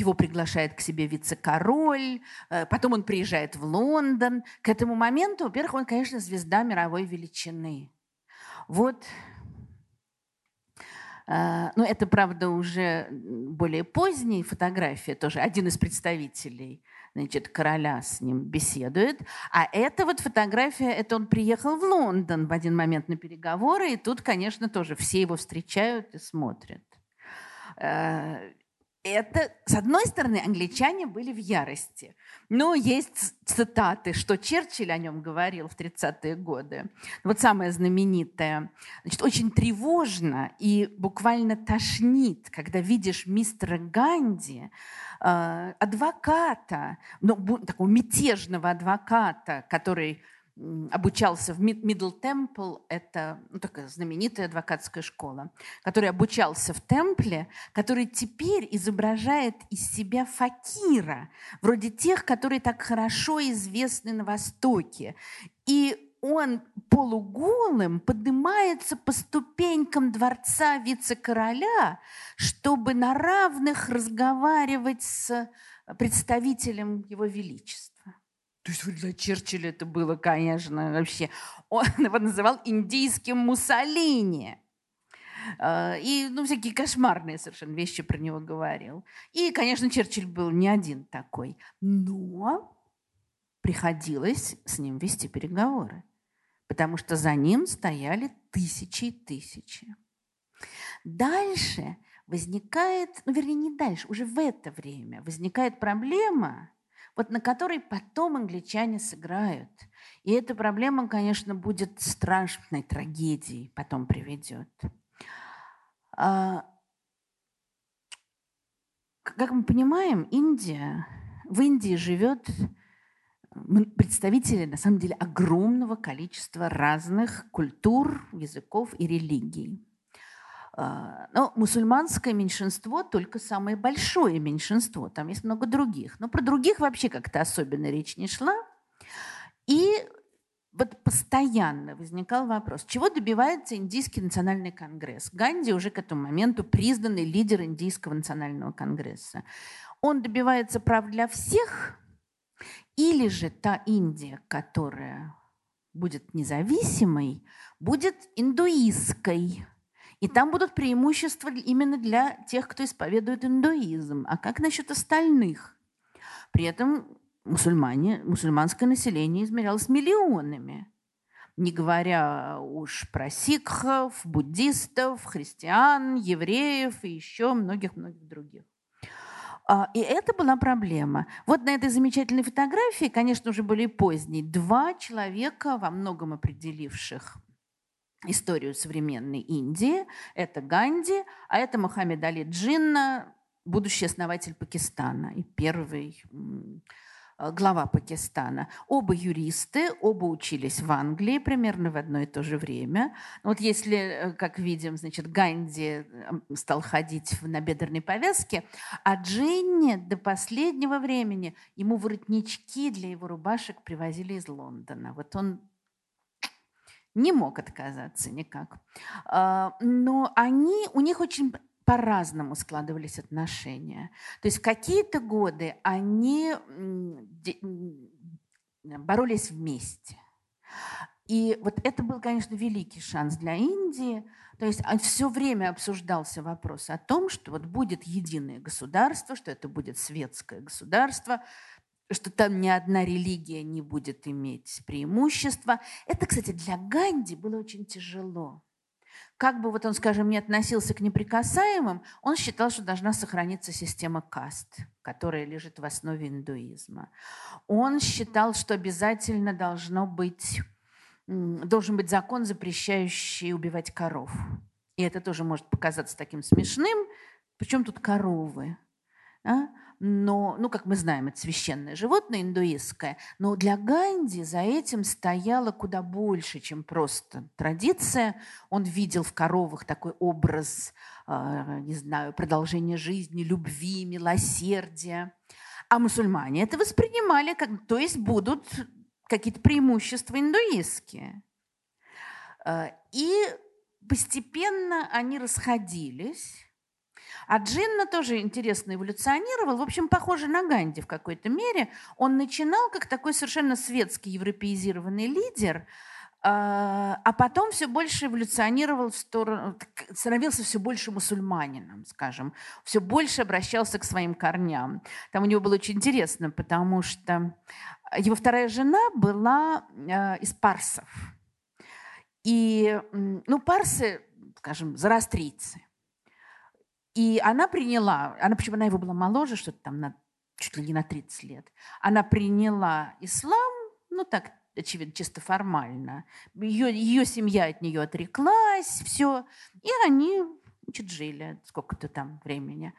его приглашает к себе вице-король, а, потом он приезжает в Лондон. К этому моменту, во-первых, он, конечно, звезда мировой величины. Вот но ну, это, правда, уже более поздние фотографии, тоже один из представителей значит, короля с ним беседует. А эта вот фотография, это он приехал в Лондон в один момент на переговоры, и тут, конечно, тоже все его встречают и смотрят. Это, с одной стороны, англичане были в ярости. Но есть цитаты, что Черчилль о нем говорил в 30-е годы. Вот самое знаменитое. Значит, очень тревожно и буквально тошнит, когда видишь мистера Ганди, э, адвоката, ну, такого мятежного адвоката, который обучался в Middle Temple, это ну, такая знаменитая адвокатская школа, который обучался в Темпле, который теперь изображает из себя факира, вроде тех, которые так хорошо известны на Востоке. И он полуголым поднимается по ступенькам дворца вице-короля, чтобы на равных разговаривать с представителем его величества. То есть для Черчилля это было, конечно, вообще... Он *laughs* его называл индийским Муссолини. А, и ну, всякие кошмарные совершенно вещи про него говорил. И, конечно, Черчилль был не один такой. Но приходилось с ним вести переговоры, потому что за ним стояли тысячи и тысячи. Дальше возникает, ну, вернее, не дальше, уже в это время возникает проблема, вот на которой потом англичане сыграют. И эта проблема, конечно, будет страшной трагедией, потом приведет. А, как мы понимаем, Индия, в Индии живет представители, на самом деле, огромного количества разных культур, языков и религий. А, но мусульманское меньшинство только самое большое меньшинство. Там есть много других. Но про других вообще как-то особенно речь не шла. И вот постоянно возникал вопрос, чего добивается Индийский национальный конгресс? Ганди уже к этому моменту признанный лидер Индийского национального конгресса. Он добивается прав для всех или же та Индия, которая будет независимой, будет индуистской, и там будут преимущества именно для тех, кто исповедует индуизм. А как насчет остальных? При этом мусульмане, мусульманское население измерялось миллионами. Не говоря уж про сикхов, буддистов, христиан, евреев и еще многих-многих других. А, и это была проблема. Вот на этой замечательной фотографии, конечно, уже более поздней, два человека, во многом определивших историю современной Индии. Это Ганди, а это Мухаммед Али Джинна, будущий основатель Пакистана и первый Э, глава Пакистана. Оба юристы, оба учились в Англии примерно в одно и то же время. Вот если, э, как видим, значит, Ганди стал ходить в набедренной повязке, а Джинни до последнего времени ему воротнички для его рубашек привозили из Лондона. Вот он не мог отказаться никак. А, но они, у них очень по-разному складывались отношения. То есть в какие-то годы они боролись вместе. И вот это был, конечно, великий шанс для Индии. То есть все время обсуждался вопрос о том, что вот будет единое государство, что это будет светское государство, что там ни одна религия не будет иметь преимущества. Это, кстати, для Ганди было очень тяжело как бы вот он, скажем, не относился к неприкасаемым, он считал, что должна сохраниться система каст, которая лежит в основе индуизма. Он считал, что обязательно должно быть, должен быть закон, запрещающий убивать коров. И это тоже может показаться таким смешным. Причем тут коровы? А? Но, ну, как мы знаем, это священное животное индуистское, но для Ганди за этим стояло куда больше, чем просто традиция. Он видел в коровах такой образ, э, не знаю, продолжения жизни, любви, милосердия. А мусульмане это воспринимали как, то есть будут какие-то преимущества индуистские. Э, и постепенно они расходились, а Джинна тоже интересно эволюционировал. В общем, похоже на Ганди в какой-то мере. Он начинал как такой совершенно светский европеизированный лидер, а, а потом все больше эволюционировал в сторону, становился все больше мусульманином, скажем, все больше обращался к своим корням. Там у него было очень интересно, потому что его вторая жена была а, из парсов. И, ну, парсы, скажем, зарастрийцы. И она приняла, она, почему она его была моложе, что-то там на, чуть ли не на 30 лет, она приняла ислам, ну так, очевидно, чисто формально. Ее, ее семья от нее отреклась, все. И они значит, жили сколько-то там времени.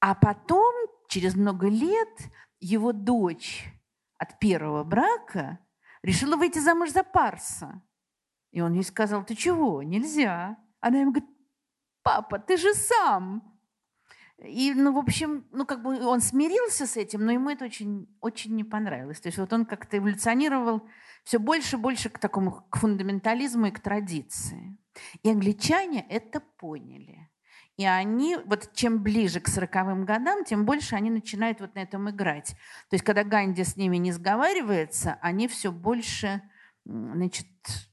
А потом, через много лет, его дочь от первого брака решила выйти замуж за Парса. И он ей сказал, ты чего, нельзя. Она ему говорит, папа, ты же сам. И, ну, в общем, ну, как бы он смирился с этим, но ему это очень, очень не понравилось. То есть вот он как-то эволюционировал все больше и больше к такому к фундаментализму и к традиции. И англичане это поняли. И они, вот чем ближе к сороковым годам, тем больше они начинают вот на этом играть. То есть, когда Ганди с ними не сговаривается, они все больше значит,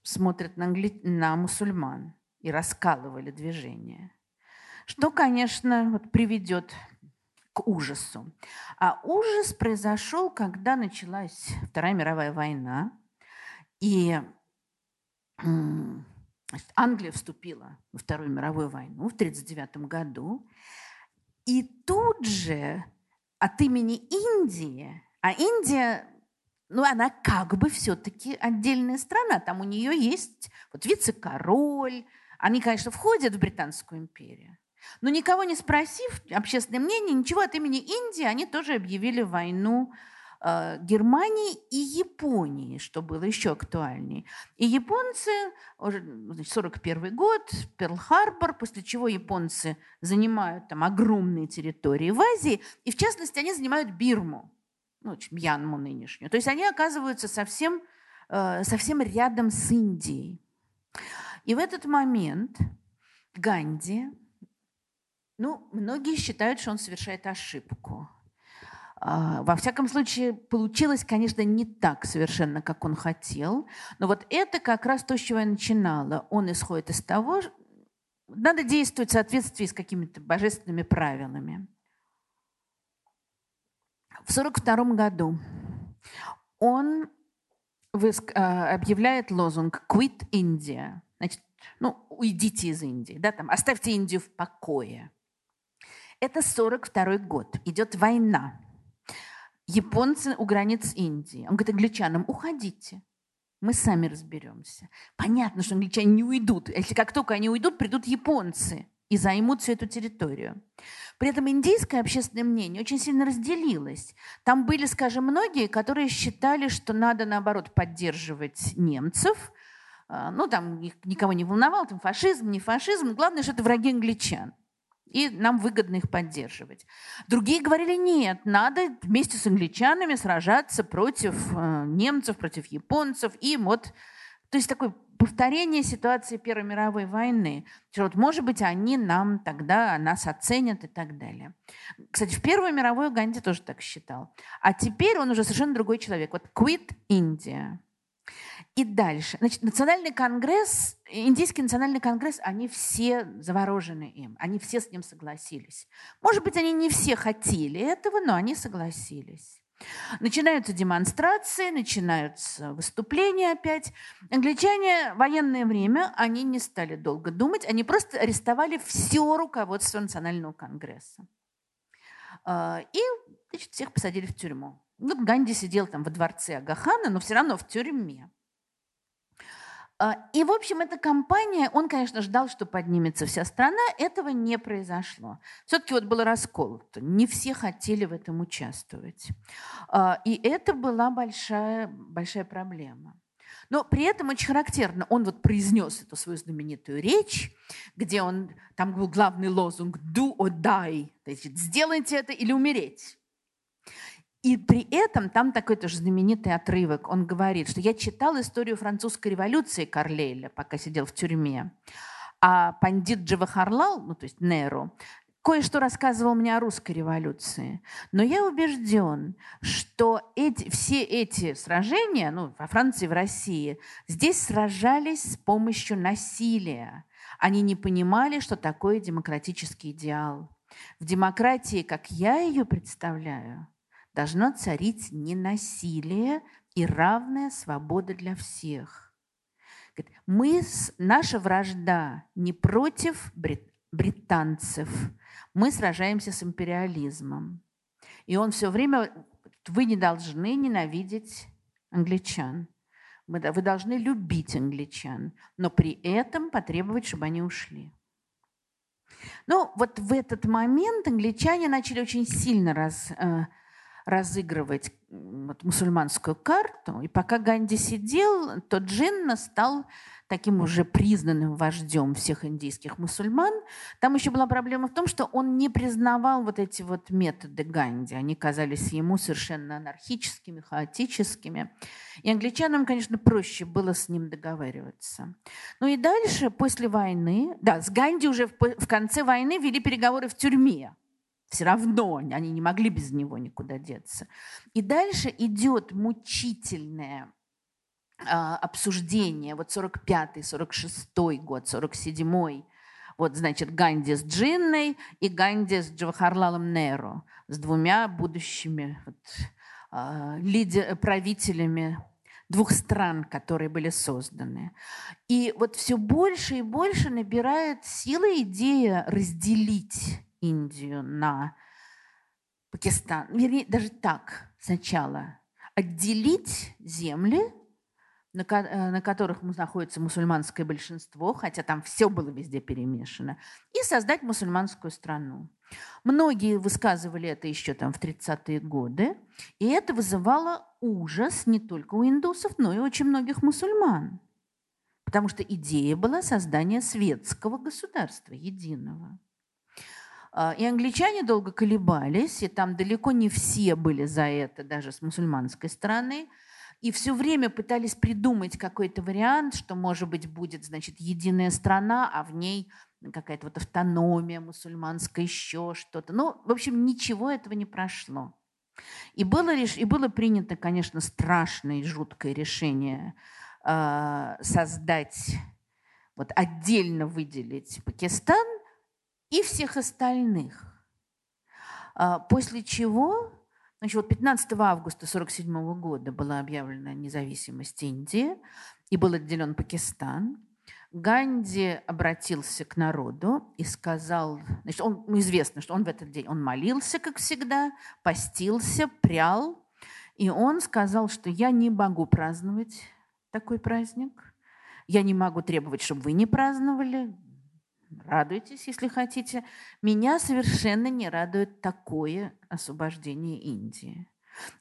смотрят на, англи... на мусульман и раскалывали движение. Что, конечно, вот приведет к ужасу. А ужас произошел, когда началась Вторая мировая война, и значит, Англия вступила во Вторую мировую войну в 1939 году, и тут же от имени Индии, а Индия ну, она как бы все-таки отдельная страна. Там у нее есть вот вице-король, они, конечно, входят в Британскую империю, но никого не спросив, общественное мнение, ничего от имени Индии, они тоже объявили войну э, Германии и Японии, что было еще актуальнее. И японцы, уже значит, 41 год, Перл-Харбор, после чего японцы занимают там огромные территории в Азии, и в частности они занимают Бирму, ну, Мьянму нынешнюю. То есть они оказываются совсем, э, совсем рядом с Индией. И в этот момент Ганди, ну, многие считают, что он совершает ошибку. А, во всяком случае, получилось, конечно, не так совершенно, как он хотел. Но вот это как раз то, с чего я начинала. Он исходит из того, надо действовать в соответствии с какими-то божественными правилами. В 1942 году он а, объявляет лозунг «Quit India», Значит, ну, уйдите из Индии, да, там, оставьте Индию в покое. Это 42 год, идет война. Японцы у границ Индии. Он говорит англичанам, уходите, мы сами разберемся. Понятно, что англичане не уйдут. Если как только они уйдут, придут японцы. и займут всю эту территорию. При этом индийское общественное мнение очень сильно разделилось. Там были, скажем, многие, которые считали, что надо, наоборот, поддерживать немцев. А, ну, там их никого не волновал, там фашизм, не фашизм. Главное, что это враги англичан. И нам выгодно их поддерживать. Другие говорили, нет, надо вместе с англичанами сражаться против э, немцев, против японцев. И вот, то есть такой повторение ситуации Первой мировой войны. Вот, может быть, они нам тогда нас оценят и так далее. Кстати, в Первую мировую Ганди тоже так считал. А теперь он уже совершенно другой человек. Вот quit India. И дальше. Значит, национальный конгресс, индийский национальный конгресс, они все заворожены им. Они все с ним согласились. Может быть, они не все хотели этого, но они согласились. Начинаются демонстрации, начинаются выступления опять. Англичане в военное время, они не стали долго думать, они просто арестовали все руководство Национального конгресса. А, и значит, всех посадили в тюрьму. Вот Ганди сидел там во дворце Агахана, но все равно в тюрьме. А, и, в общем, эта кампания, он, конечно, ждал, что поднимется вся страна. Этого не произошло. Все-таки вот был раскол. Не все хотели в этом участвовать. А, и это была большая, большая проблема. Но при этом очень характерно, он вот произнес эту свою знаменитую речь, где он, там был главный лозунг «do or die», то есть «сделайте это или умереть». И при этом там такой тоже знаменитый отрывок. Он говорит, что я читал историю французской революции Карлейля, пока сидел в тюрьме. А пандит Джавахарлал, ну то есть Неру, кое-что рассказывал мне о русской революции. Но я убежден, что эти, все эти сражения, ну, во Франции, в России, здесь сражались с помощью насилия. Они не понимали, что такое демократический идеал. В демократии, как я ее представляю, должно царить ненасилие и равная свобода для всех. Мы, наша вражда не против британцев, мы сражаемся с империализмом. И он все время, вы не должны ненавидеть англичан. Вы должны любить англичан, но при этом потребовать, чтобы они ушли. Ну, вот в этот момент англичане начали очень сильно раз, э, разыгрывать вот, мусульманскую карту. И пока Ганди сидел, то Джинна стал таким уже признанным вождем всех индийских мусульман. Там еще была проблема в том, что он не признавал вот эти вот методы Ганди. Они казались ему совершенно анархическими, хаотическими. И англичанам, конечно, проще было с ним договариваться. Ну и дальше, после войны, да, с Ганди уже в конце войны вели переговоры в тюрьме все равно они не могли без него никуда деться. И дальше идет мучительное а, обсуждение. Вот 45-й, 46-й год, 47-й. Вот, значит, Ганди с Джинной и Ганди с Джавахарлалом Неру, с двумя будущими вот, а, лидер, правителями двух стран, которые были созданы. И вот все больше и больше набирает силы идея разделить Индию на Пакистан. Вернее, даже так сначала. Отделить земли, на, э, которых находится мусульманское большинство, хотя там все было везде перемешано, и создать мусульманскую страну. Многие высказывали это еще там в 30-е годы, и это вызывало ужас не только у индусов, но и очень многих мусульман. Потому что идея была создания светского государства, единого. А, и англичане долго колебались, и там далеко не все были за это, даже с мусульманской стороны. И все время пытались придумать какой-то вариант, что, может быть, будет, значит, единая страна, а в ней какая-то вот автономия мусульманская, еще что-то. Ну, в общем, ничего этого не прошло. И было, и было принято, конечно, страшное и жуткое решение э, создать, вот отдельно выделить Пакистан и всех остальных. А, после чего, значит, вот 15 августа 1947 года была объявлена независимость Индии и был отделен Пакистан. Ганди обратился к народу и сказал, значит, он, ну, известно, что он в этот день, он молился, как всегда, постился, прял, и он сказал, что я не могу праздновать такой праздник, я не могу требовать, чтобы вы не праздновали, радуйтесь, если хотите. Меня совершенно не радует такое освобождение Индии.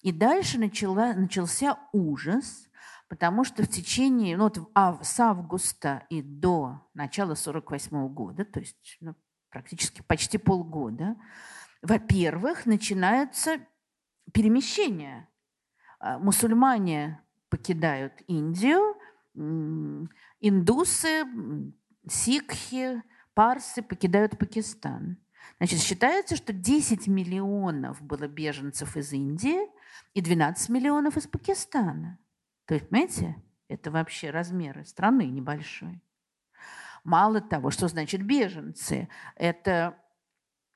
И дальше начала, начался ужас, потому что в течение, ну, вот с августа и до начала 48 года, то есть ну, практически почти полгода, во-первых, начинаются перемещения. А, мусульмане покидают Индию, индусы, сикхи, парсы покидают Пакистан. Значит, считается, что 10 миллионов было беженцев из Индии и 12 миллионов из Пакистана. То есть, понимаете, это вообще размеры страны небольшой. Мало того, что значит беженцы, это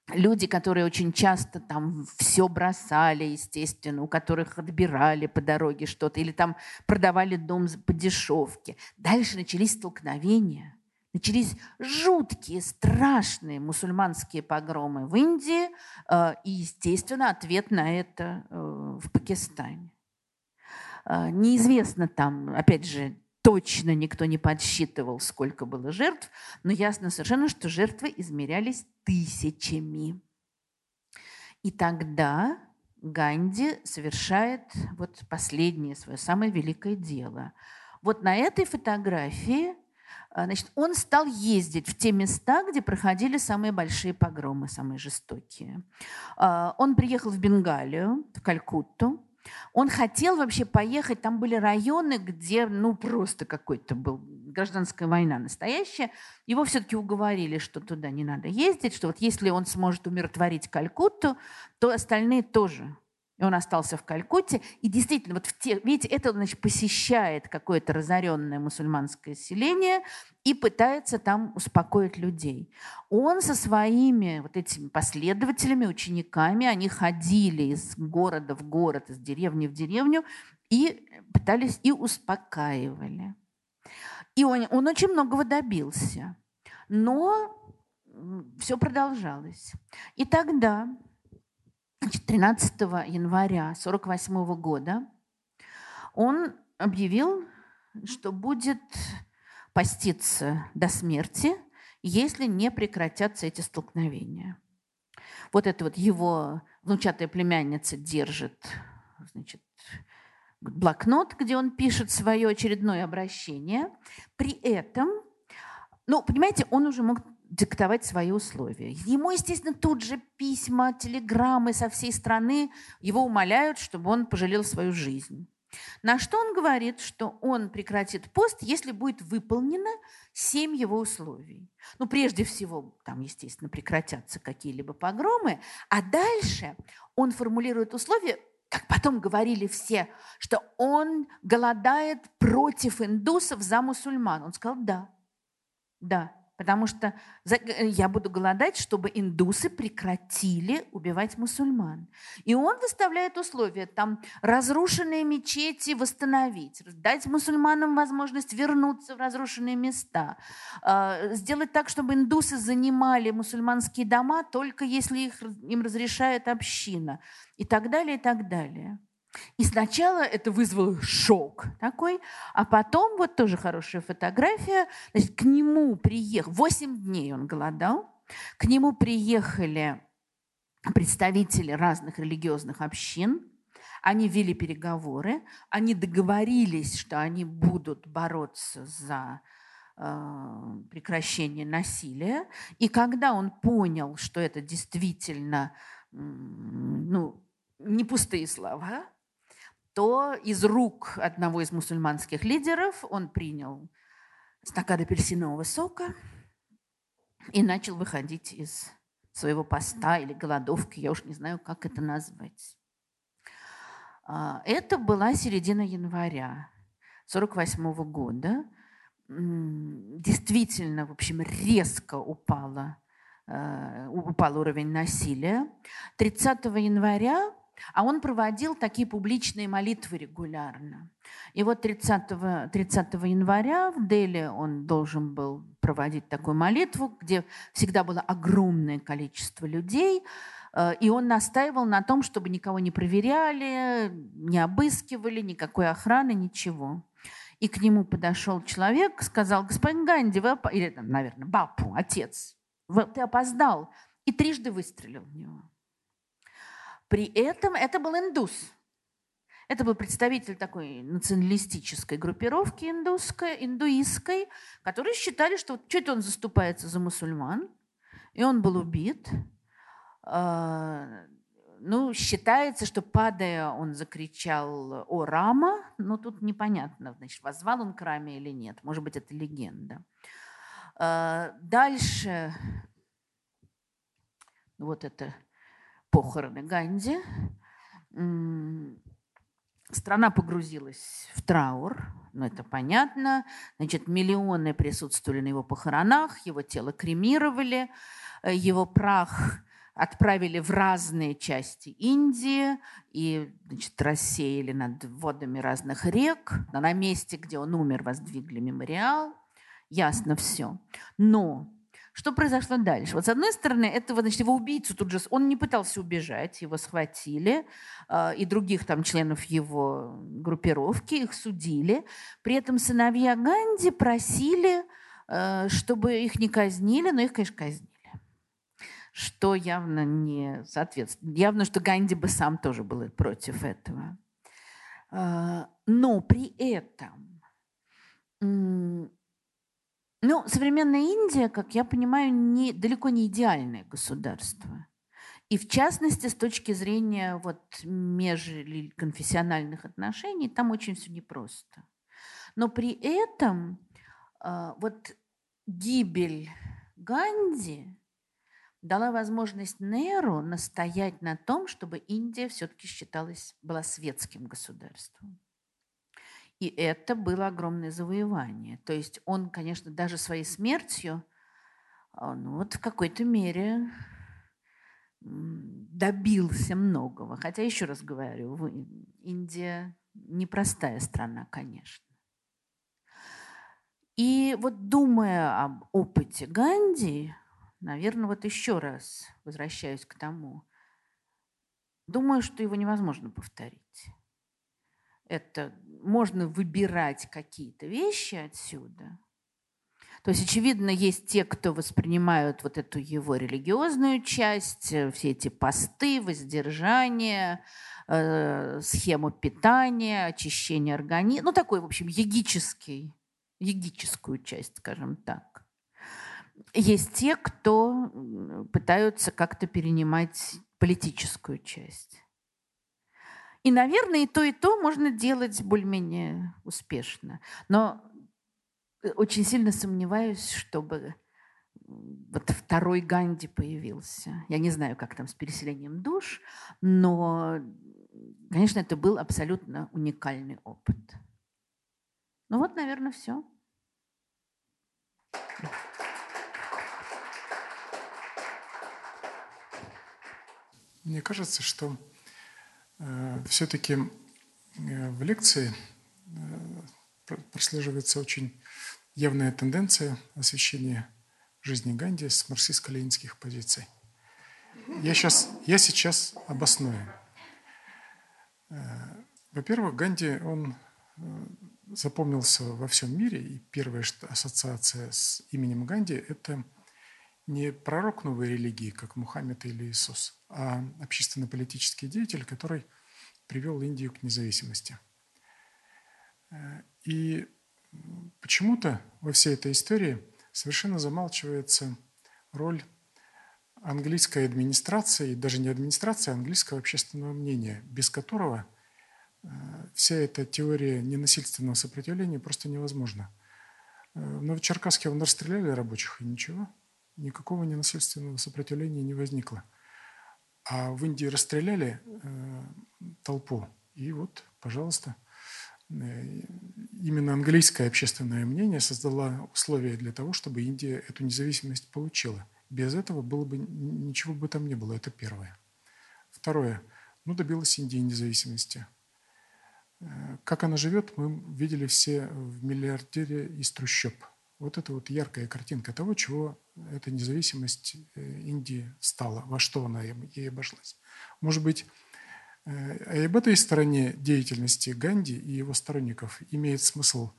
люди, которые очень часто там все бросали, естественно, у которых отбирали по дороге что-то, или там продавали дом по дешевке. Дальше начались столкновения, начались жуткие, страшные мусульманские погромы в Индии э, и, естественно, ответ на это э, в Пакистане. Э, неизвестно там, опять же, точно никто не подсчитывал, сколько было жертв, но ясно совершенно, что жертвы измерялись тысячами. И тогда Ганди совершает вот последнее свое самое великое дело. Вот на этой фотографии значит, он стал ездить в те места, где проходили самые большие погромы, самые жестокие. А, он приехал в Бенгалию, в Калькутту, он хотел вообще поехать, там были районы, где, ну, просто какой-то был гражданская война настоящая. Его все-таки уговорили, что туда не надо ездить, что вот если он сможет умиротворить Калькутту, то остальные тоже и он остался в Калькутте. И действительно, вот в те, видите, это значит, посещает какое-то разоренное мусульманское селение и пытается там успокоить людей. Он со своими вот этими последователями, учениками, они ходили из города в город, из деревни в деревню и пытались и успокаивали. И он, он очень многого добился. Но все продолжалось. И тогда 13 января 1948 года он объявил, что будет поститься до смерти, если не прекратятся эти столкновения. Вот это вот его внучатая племянница держит значит, блокнот, где он пишет свое очередное обращение. При этом, ну, понимаете, он уже мог диктовать свои условия. Ему, естественно, тут же письма, телеграммы со всей страны его умоляют, чтобы он пожалел свою жизнь. На что он говорит, что он прекратит пост, если будет выполнено семь его условий. Ну, прежде всего, там, естественно, прекратятся какие-либо погромы, а дальше он формулирует условия, как потом говорили все, что он голодает против индусов за мусульман. Он сказал, да, да, Потому что э, я буду голодать, чтобы индусы прекратили убивать мусульман. И он выставляет условия, там разрушенные мечети восстановить, дать мусульманам возможность вернуться в разрушенные места, а, сделать так, чтобы индусы занимали мусульманские дома только если их, им разрешает община и так далее, и так далее. И сначала это вызвало шок такой, а потом, вот тоже хорошая фотография, значит, к нему приехал, 8 дней он голодал, к нему приехали представители разных религиозных общин, они вели переговоры, они договорились, что они будут бороться за э, прекращение насилия. И когда он понял, что это действительно ну, не пустые слова, то из рук одного из мусульманских лидеров он принял стакан апельсинового сока и начал выходить из своего поста или голодовки, я уж не знаю, как это назвать. А, это была середина января 1948 года. Действительно, в общем, резко упала, э, упал уровень насилия. 30 января а он проводил такие публичные молитвы регулярно. И вот 30, 30 января в Дели он должен был проводить такую молитву, где всегда было огромное количество людей. Э, и он настаивал на том, чтобы никого не проверяли, не обыскивали, никакой охраны, ничего. И к нему подошел человек, сказал, господин Ганди, вы, или, наверное, Бапу, отец, вы, ты опоздал. И трижды выстрелил в него. При этом это был индус. Это был представитель такой националистической группировки индусской, индуистской, которые считали, что вот чуть он заступается за мусульман, и он был убит. А, ну, считается, что падая, он закричал «О, Рама!», но тут непонятно, значит, возвал он к Раме или нет. Может быть, это легенда. А, дальше, вот это похороны Ганди. Страна погрузилась в траур, ну это понятно. Значит, миллионы присутствовали на его похоронах, его тело кремировали, э, его прах отправили в разные части Индии и значит, рассеяли над водами разных рек. На месте, где он умер, воздвигли мемориал. Ясно все. Но что произошло дальше? Вот с одной стороны, этого, значит, его убийцу тут же, он не пытался убежать, его схватили, э, и других там членов его группировки, их судили. При этом сыновья Ганди просили, э, чтобы их не казнили, но их, конечно, казнили. Что явно не соответствует. Явно, что Ганди бы сам тоже был против этого. Э, но при этом ну, современная Индия, как я понимаю, не, далеко не идеальное государство. И в частности, с точки зрения вот межконфессиональных отношений, там очень все непросто. Но при этом э, вот гибель Ганди дала возможность Неру настоять на том, чтобы Индия все-таки считалась, была светским государством. И это было огромное завоевание. То есть он, конечно, даже своей смертью, а, ну вот в какой-то мере добился многого. Хотя, еще раз говорю, Индия непростая страна, конечно. И вот думая об опыте Ганди, наверное, вот еще раз возвращаюсь к тому, думаю, что его невозможно повторить. Это можно выбирать какие-то вещи отсюда. То есть, очевидно, есть те, кто воспринимают вот эту его религиозную часть, э, все эти посты, воздержание, э, схему питания, очищение организма, ну такой, в общем, егический, егическую часть, скажем так. Есть те, кто пытаются как-то перенимать политическую часть. И, наверное, и то, и то можно делать более-менее успешно. Но э, очень сильно сомневаюсь, чтобы вот второй Ганди появился. Я не знаю, как там с переселением душ, но, конечно, это был абсолютно уникальный опыт. Ну вот, наверное, все. Мне кажется, что все-таки э, в лекции э, прослеживается очень явная тенденция освещения жизни Ганди с марксистско-ленинских позиций. Я, сейчас, я сейчас обосную. Во-первых, Ганди, он запомнился во всем мире, и первая ассоциация с именем Ганди – это не пророк новой религии, как Мухаммед или Иисус, а общественно-политический деятель, который привел Индию к независимости. И почему-то во всей этой истории совершенно замалчивается роль английской администрации, даже не администрации, а английского общественного мнения, без которого э, вся эта теория ненасильственного сопротивления просто невозможна. Э, в Новочеркасске он расстреляли рабочих, и ничего – никакого ненасильственного сопротивления не возникло. А в Индии расстреляли э, толпу, и вот, пожалуйста, э, именно английское общественное мнение создало условия для того, чтобы Индия эту независимость получила. Без этого было бы ничего бы там не было. Это первое. Второе. Ну, добилась Индия независимости. Э, как она живет, мы видели все в «Миллиардере из трущоб». Вот это вот яркая картинка того, чего эта независимость э, Индии стала, во что она ей обошлась. Может быть, э, и об этой стороне деятельности Ганди и его сторонников имеет смысл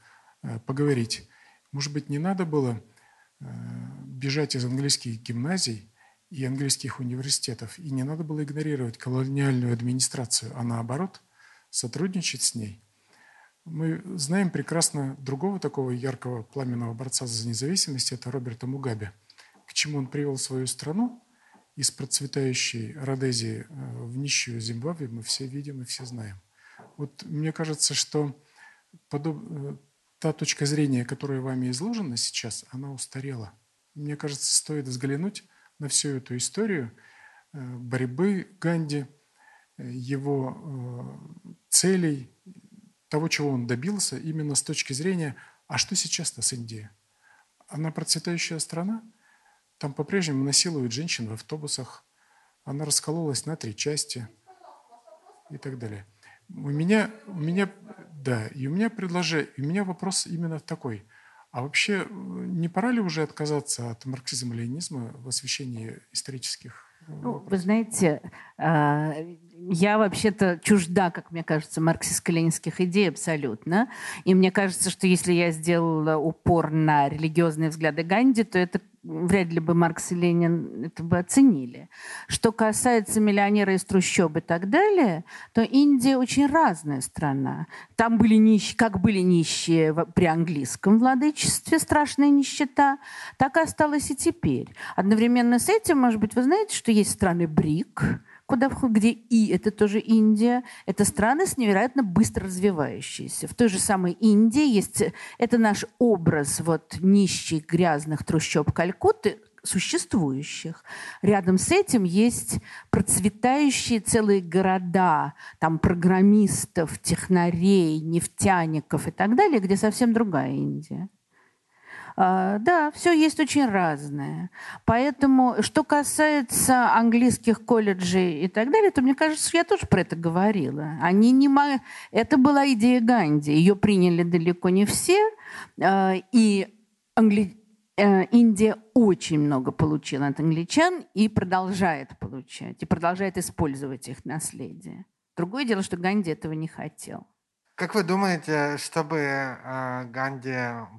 э, поговорить. Может быть, не надо было бежать из английских гимназий и английских университетов, и не надо было игнорировать колониальную администрацию, а наоборот сотрудничать с ней. Мы знаем прекрасно другого такого яркого пламенного борца за независимость, это Роберта Мугабе. К чему он привел свою страну из процветающей Родезии э, в нищую Зимбабве, мы все видим и все знаем. Вот мне кажется, что подоб... Э, та точка зрения, которая вами изложена сейчас, она устарела. Мне кажется, стоит взглянуть на всю эту историю э, борьбы Ганди, его целей, того, чего он добился, именно с точки зрения, а что сейчас-то с Индией? Она процветающая страна, там по-прежнему насилуют женщин в автобусах, она раскололась на три части и так далее. У меня, у меня, да, и у меня предложение, у меня вопрос именно такой. А вообще не пора ли уже отказаться от марксизма-ленинизма в освещении исторических ну, вы знаете, а, я вообще-то чужда, как мне кажется, марксистско-ленинских идей абсолютно. И мне кажется, что если я сделала упор на религиозные взгляды Ганди, то это вряд ли бы Маркс и Ленин это бы оценили. Что касается миллионера из трущоб и так далее, то Индия очень разная страна. Там были нищие, как были нищие при английском владычестве, страшная нищета, так и осталось и теперь. Одновременно с этим, может быть, вы знаете, что есть страны БРИК, куда входит, где И, это тоже Индия. Это страны с невероятно быстро развивающиеся. В той же самой Индии есть, это наш образ вот нищих, грязных трущоб Калькутты, существующих. Рядом с этим есть процветающие целые города, там программистов, технарей, нефтяников и так далее, где совсем другая Индия. А, да, все есть очень разное. Поэтому, что касается английских колледжей и так далее, то мне кажется, я тоже про это говорила. Они не мо... Это была идея Ганди. Ее приняли далеко не все. А, и англи... Э, Индия очень много получила от англичан и продолжает получать, и продолжает использовать их наследие. Другое дело, что Ганди этого не хотел. Как вы думаете, что бы э, Ганди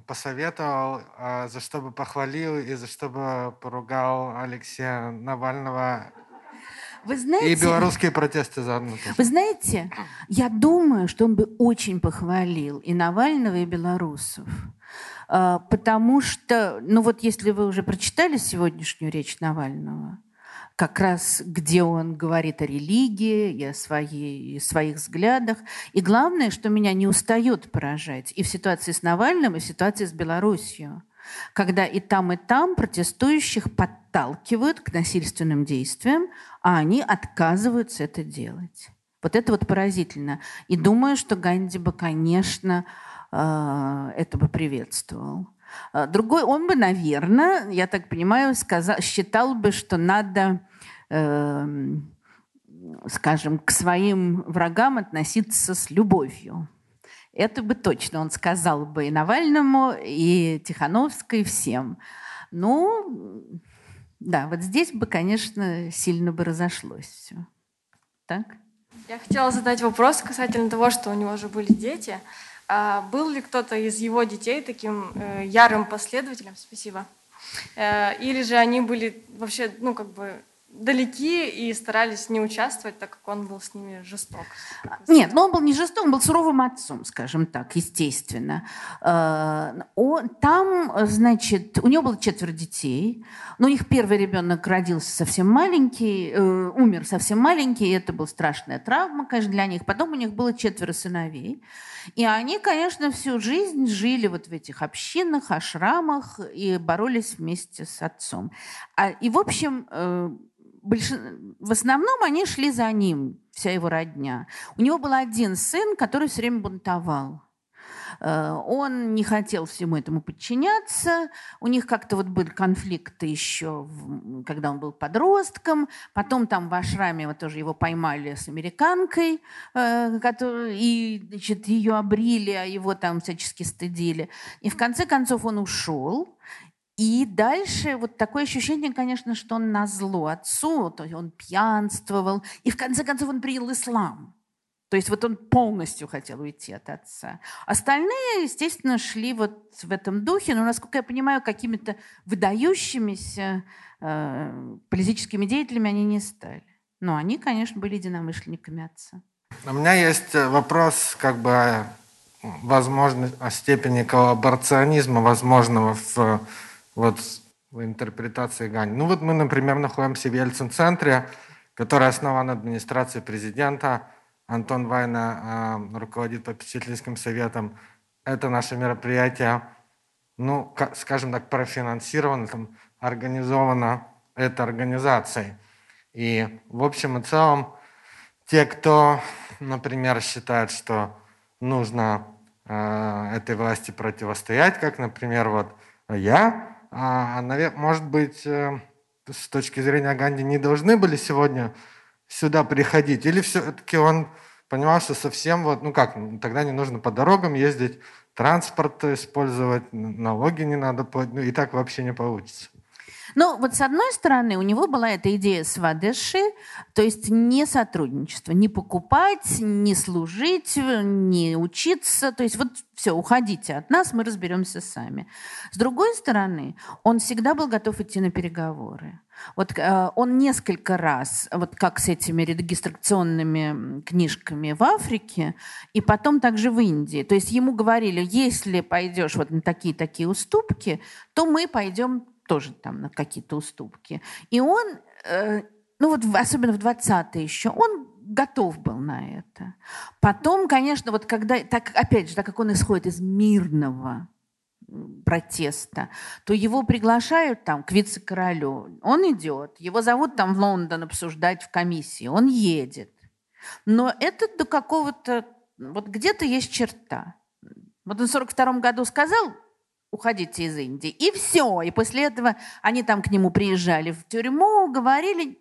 посоветовал, э, за что бы похвалил и за что бы поругал Алексея Навального вы знаете, и белорусские протесты заодно. Вы знаете, я думаю, что он бы очень похвалил и Навального, и белорусов. Э, потому что, ну вот если вы уже прочитали сегодняшнюю речь Навального, как раз где он говорит о религии и о своей, своих взглядах. И главное, что меня не устает поражать и в ситуации с Навальным, и в ситуации с Белоруссией, когда и там, и там протестующих подталкивают к насильственным действиям, а они отказываются это делать. Вот это вот поразительно. И думаю, что Ганди бы, конечно, э, это бы приветствовал. Э, другой, он бы, наверное, я так понимаю, сказал, считал бы, что надо скажем, к своим врагам относиться с любовью. Это бы точно он сказал бы и Навальному, и Тихановской, и всем. Ну, да, вот здесь бы, конечно, сильно бы разошлось все. Так? Я хотела задать вопрос касательно того, что у него же были дети. А был ли кто-то из его детей таким э, ярым последователем? Спасибо. Э, или же они были вообще, ну, как бы далеки и старались не участвовать, так как он был с ними жесток. Нет, но он был не жесток, он был суровым отцом, скажем так, естественно. Э, там, значит, у него было четверо детей, но у них первый ребенок родился совсем маленький, э, умер совсем маленький, и это была страшная травма, конечно, для них. Потом у них было четверо сыновей. И они, конечно, всю жизнь жили вот в этих общинах, ашрамах и боролись вместе с отцом. А, и, в общем, э, больш... в основном они шли за ним, вся его родня. У него был один сын, который все время бунтовал. Э, он не хотел всему этому подчиняться. У них как-то вот были конфликты еще, когда он был подростком. Потом там в Ашраме вот тоже его поймали с американкой, э, и значит, ее обрили, а его там всячески стыдили. И в конце концов он ушел. И дальше вот такое ощущение, конечно, что он на зло отцу, то есть он пьянствовал. И в конце концов он принял ислам. То есть вот он полностью хотел уйти от отца. Остальные, естественно, шли вот в этом духе, но, насколько я понимаю, какими-то выдающимися э, политическими деятелями они не стали. Но они, конечно, были единомышленниками отца. У меня есть вопрос, как бы, возможно, о степени коллаборационизма возможного в, вот, в интерпретации Гани. Ну вот мы, например, находимся в Ельцин-центре, который основан администрацией президента – Антон Вайна э, руководит попечительским советом. Это наше мероприятие, ну, скажем так, профинансировано, там, организовано этой организацией. И в общем и целом, те, кто, например, считает, что нужно э, этой власти противостоять, как, например, вот я, а, может быть, э, с точки зрения Ганди не должны были сегодня сюда приходить? Или все-таки он понимал, что совсем вот, ну как, тогда не нужно по дорогам ездить, транспорт использовать, налоги не надо платить, ну и так вообще не получится. Ну, вот с одной стороны, у него была эта идея свадеши, то есть не сотрудничество, не покупать, не служить, не учиться, то есть вот все, уходите от нас, мы разберемся сами. С другой стороны, он всегда был готов идти на переговоры. Вот э, он несколько раз, вот как с этими регистрационными книжками в Африке, и потом также в Индии. То есть ему говорили, если пойдешь вот на такие-такие уступки, то мы пойдем тоже там на какие-то уступки. И он, э, ну вот особенно в 20-е еще, он готов был на это. Потом, конечно, вот когда, так, опять же, так как он исходит из мирного протеста, то его приглашают там к вице-королю. Он идет, его зовут там в Лондон обсуждать в комиссии, он едет. Но это до какого-то, вот где-то есть черта. Вот он в 42 году сказал, уходите из Индии. И все. И после этого они там к нему приезжали в тюрьму, говорили,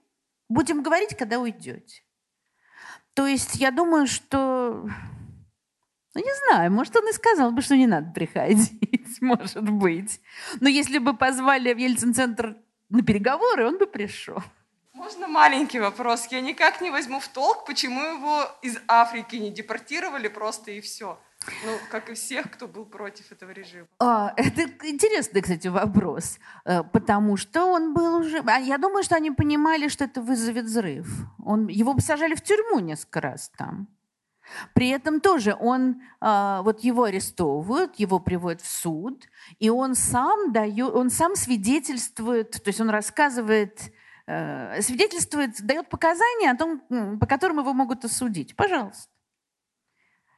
будем говорить, когда уйдете. То есть я думаю, что... Ну, не знаю, может, он и сказал бы, что не надо приходить, *laughs* может быть. Но если бы позвали в Ельцин-центр на переговоры, он бы пришел. Можно маленький вопрос? Я никак не возьму в толк, почему его из Африки не депортировали просто и все. Ну, как и всех, кто был против этого режима. А, это интересный, кстати, вопрос. Э, потому что он был уже... А я думаю, что они понимали, что это вызовет взрыв. Он... Его посажали в тюрьму несколько раз там. При этом тоже он, а, вот его арестовывают, его приводят в суд, и он сам дает, он сам свидетельствует, то есть он рассказывает, э, свидетельствует, дает показания о том, по которым его могут осудить. Пожалуйста.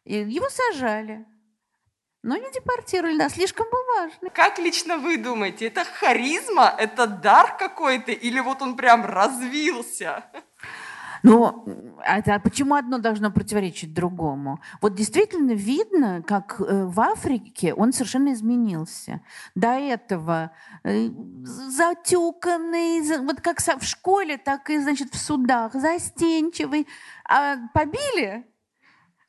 И его сажали. Но не депортировали, да, слишком был важный. Как лично вы думаете, это харизма, это дар какой-то, или вот он прям развился? Ну, а, почему одно должно противоречить другому? Вот действительно видно, как э, в Африке он совершенно изменился. До этого э, затюканный, вот как в школе, так и, значит, в судах, застенчивый. А побили,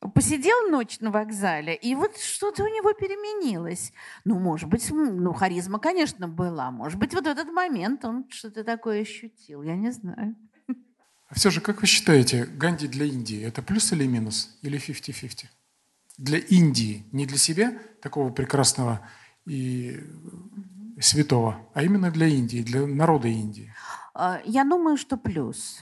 посидел ночь на вокзале, и вот что-то у него переменилось. Ну, может быть, ну, харизма, конечно, была. Может быть, вот в этот момент он что-то такое ощутил. Я не знаю. А все же, как вы считаете, Ганди для Индии – это плюс или минус? Или 50-50? Для Индии, не для себя, такого прекрасного и святого, а именно для Индии, для народа Индии? А, я думаю, что плюс.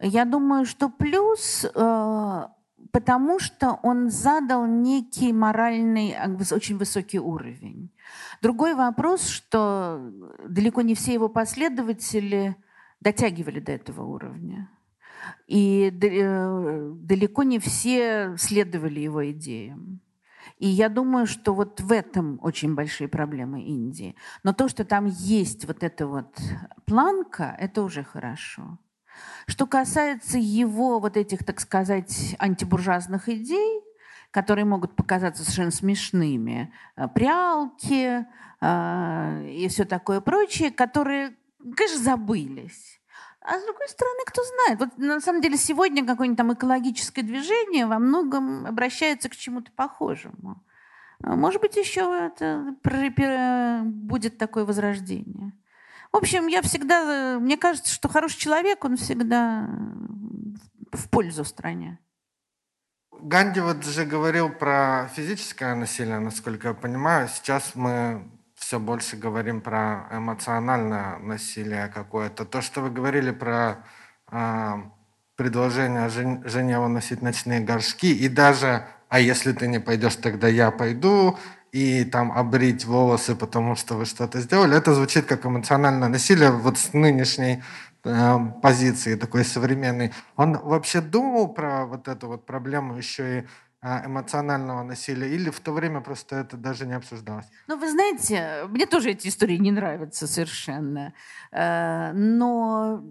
Я думаю, что плюс э, потому что он задал некий моральный, а, очень высокий уровень. Другой вопрос, что далеко не все его последователи дотягивали до этого уровня. И э, далеко не все следовали его идеям. И я думаю, что вот в этом очень большие проблемы Индии. Но то, что там есть вот эта вот планка, это уже хорошо. Что касается его вот этих, так сказать, антибуржуазных идей, которые могут показаться совершенно смешными, э, прялки э, и все такое прочее, которые, конечно, забылись. А с другой стороны, кто знает. Вот на самом деле сегодня какое-нибудь там экологическое движение во многом обращается к чему-то похожему. Может быть, еще это будет такое возрождение. В общем, я всегда, мне кажется, что хороший человек, он всегда в пользу стране. Ганди вот же говорил про физическое насилие, насколько я понимаю. Сейчас мы все больше говорим про эмоциональное насилие какое-то. То, что вы говорили про э, предложение жен, жене носить ночные горшки, и даже, а если ты не пойдешь, тогда я пойду, и там обрить волосы, потому что вы что-то сделали, это звучит как эмоциональное насилие вот с нынешней э, позиции такой современной. Он вообще думал про вот эту вот проблему еще и э, эмоционального насилия, или в то время просто это даже не обсуждалось? Ну, вы знаете, мне тоже эти истории не нравятся совершенно. Э, но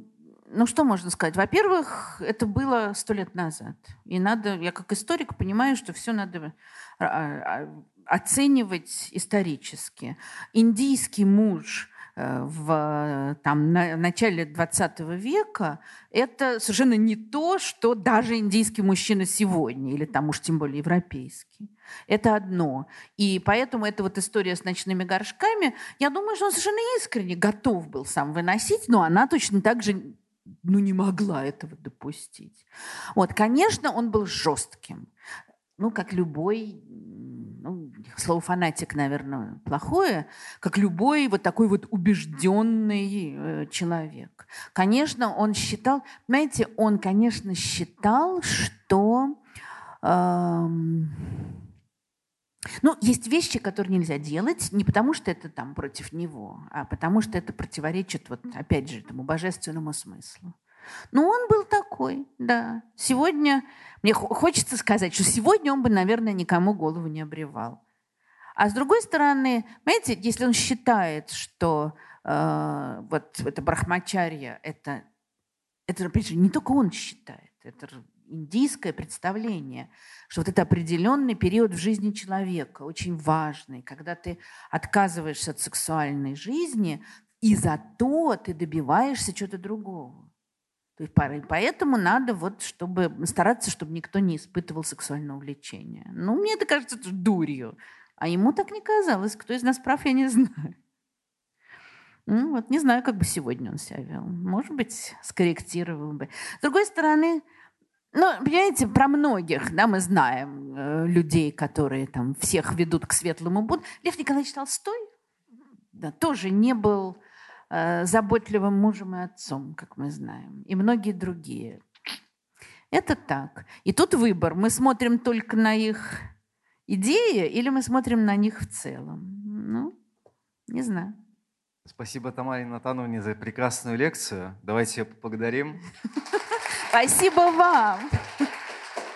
ну, что можно сказать? Во-первых, это было сто лет назад. И надо, я как историк понимаю, что все надо а, а, оценивать исторически. Индийский муж э, в там, на, начале 20 века это совершенно не то, что даже индийский мужчина сегодня, или там уж тем более европейский. Это одно. И поэтому эта вот история с ночными горшками, я думаю, что он совершенно искренне готов был сам выносить, но она точно так же ну, не могла этого допустить. Вот, конечно, он был жестким. Ну, как любой, слово фанатик, наверное, плохое, как любой вот такой вот убежденный э, человек. Конечно, он считал, знаете, он, конечно, считал, что... Эм, ну, есть вещи, которые нельзя делать не потому, что это там против него, а потому что это противоречит, вот опять же, этому божественному смыслу. Ну, он был такой, да. Сегодня, мне хочется сказать, что сегодня он бы, наверное, никому голову не обревал. А с другой стороны, понимаете, если он считает, что э, вот это брахмачарья, это, это не только он считает, это индийское представление, что вот это определенный период в жизни человека, очень важный, когда ты отказываешься от сексуальной жизни, и зато ты добиваешься чего-то другого. То есть поэтому надо вот, чтобы стараться, чтобы никто не испытывал сексуального влечения. Ну, мне это кажется дурью. А ему так не казалось. Кто из нас прав, я не знаю. Ну, вот не знаю, как бы сегодня он себя вел. Может быть, скорректировал бы. С другой стороны, ну, понимаете, про многих, да, мы знаем э, людей, которые там всех ведут к светлому будущему. Лев Николаевич Толстой да, тоже не был э, заботливым мужем и отцом, как мы знаем, и многие другие. Это так. И тут выбор. Мы смотрим только на их идеи или мы смотрим на них в целом? Ну, не знаю. Спасибо Тамаре Натановне за прекрасную лекцию. Давайте ее поблагодарим. *laughs* Спасибо вам.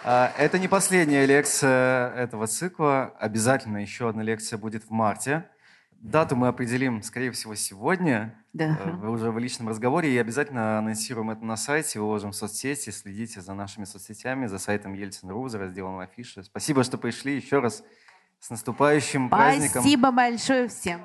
А, это не последняя лекция этого цикла. Обязательно еще одна лекция будет в марте. Дату мы определим, скорее всего, сегодня. Да. Э, вы уже в личном разговоре. И обязательно анонсируем это на сайте, выложим в соцсети. Следите за нашими соцсетями, за сайтом Ельцин.ру, за разделом афиши. Спасибо, что пришли. Еще раз с наступающим Спасибо праздником. Спасибо большое всем.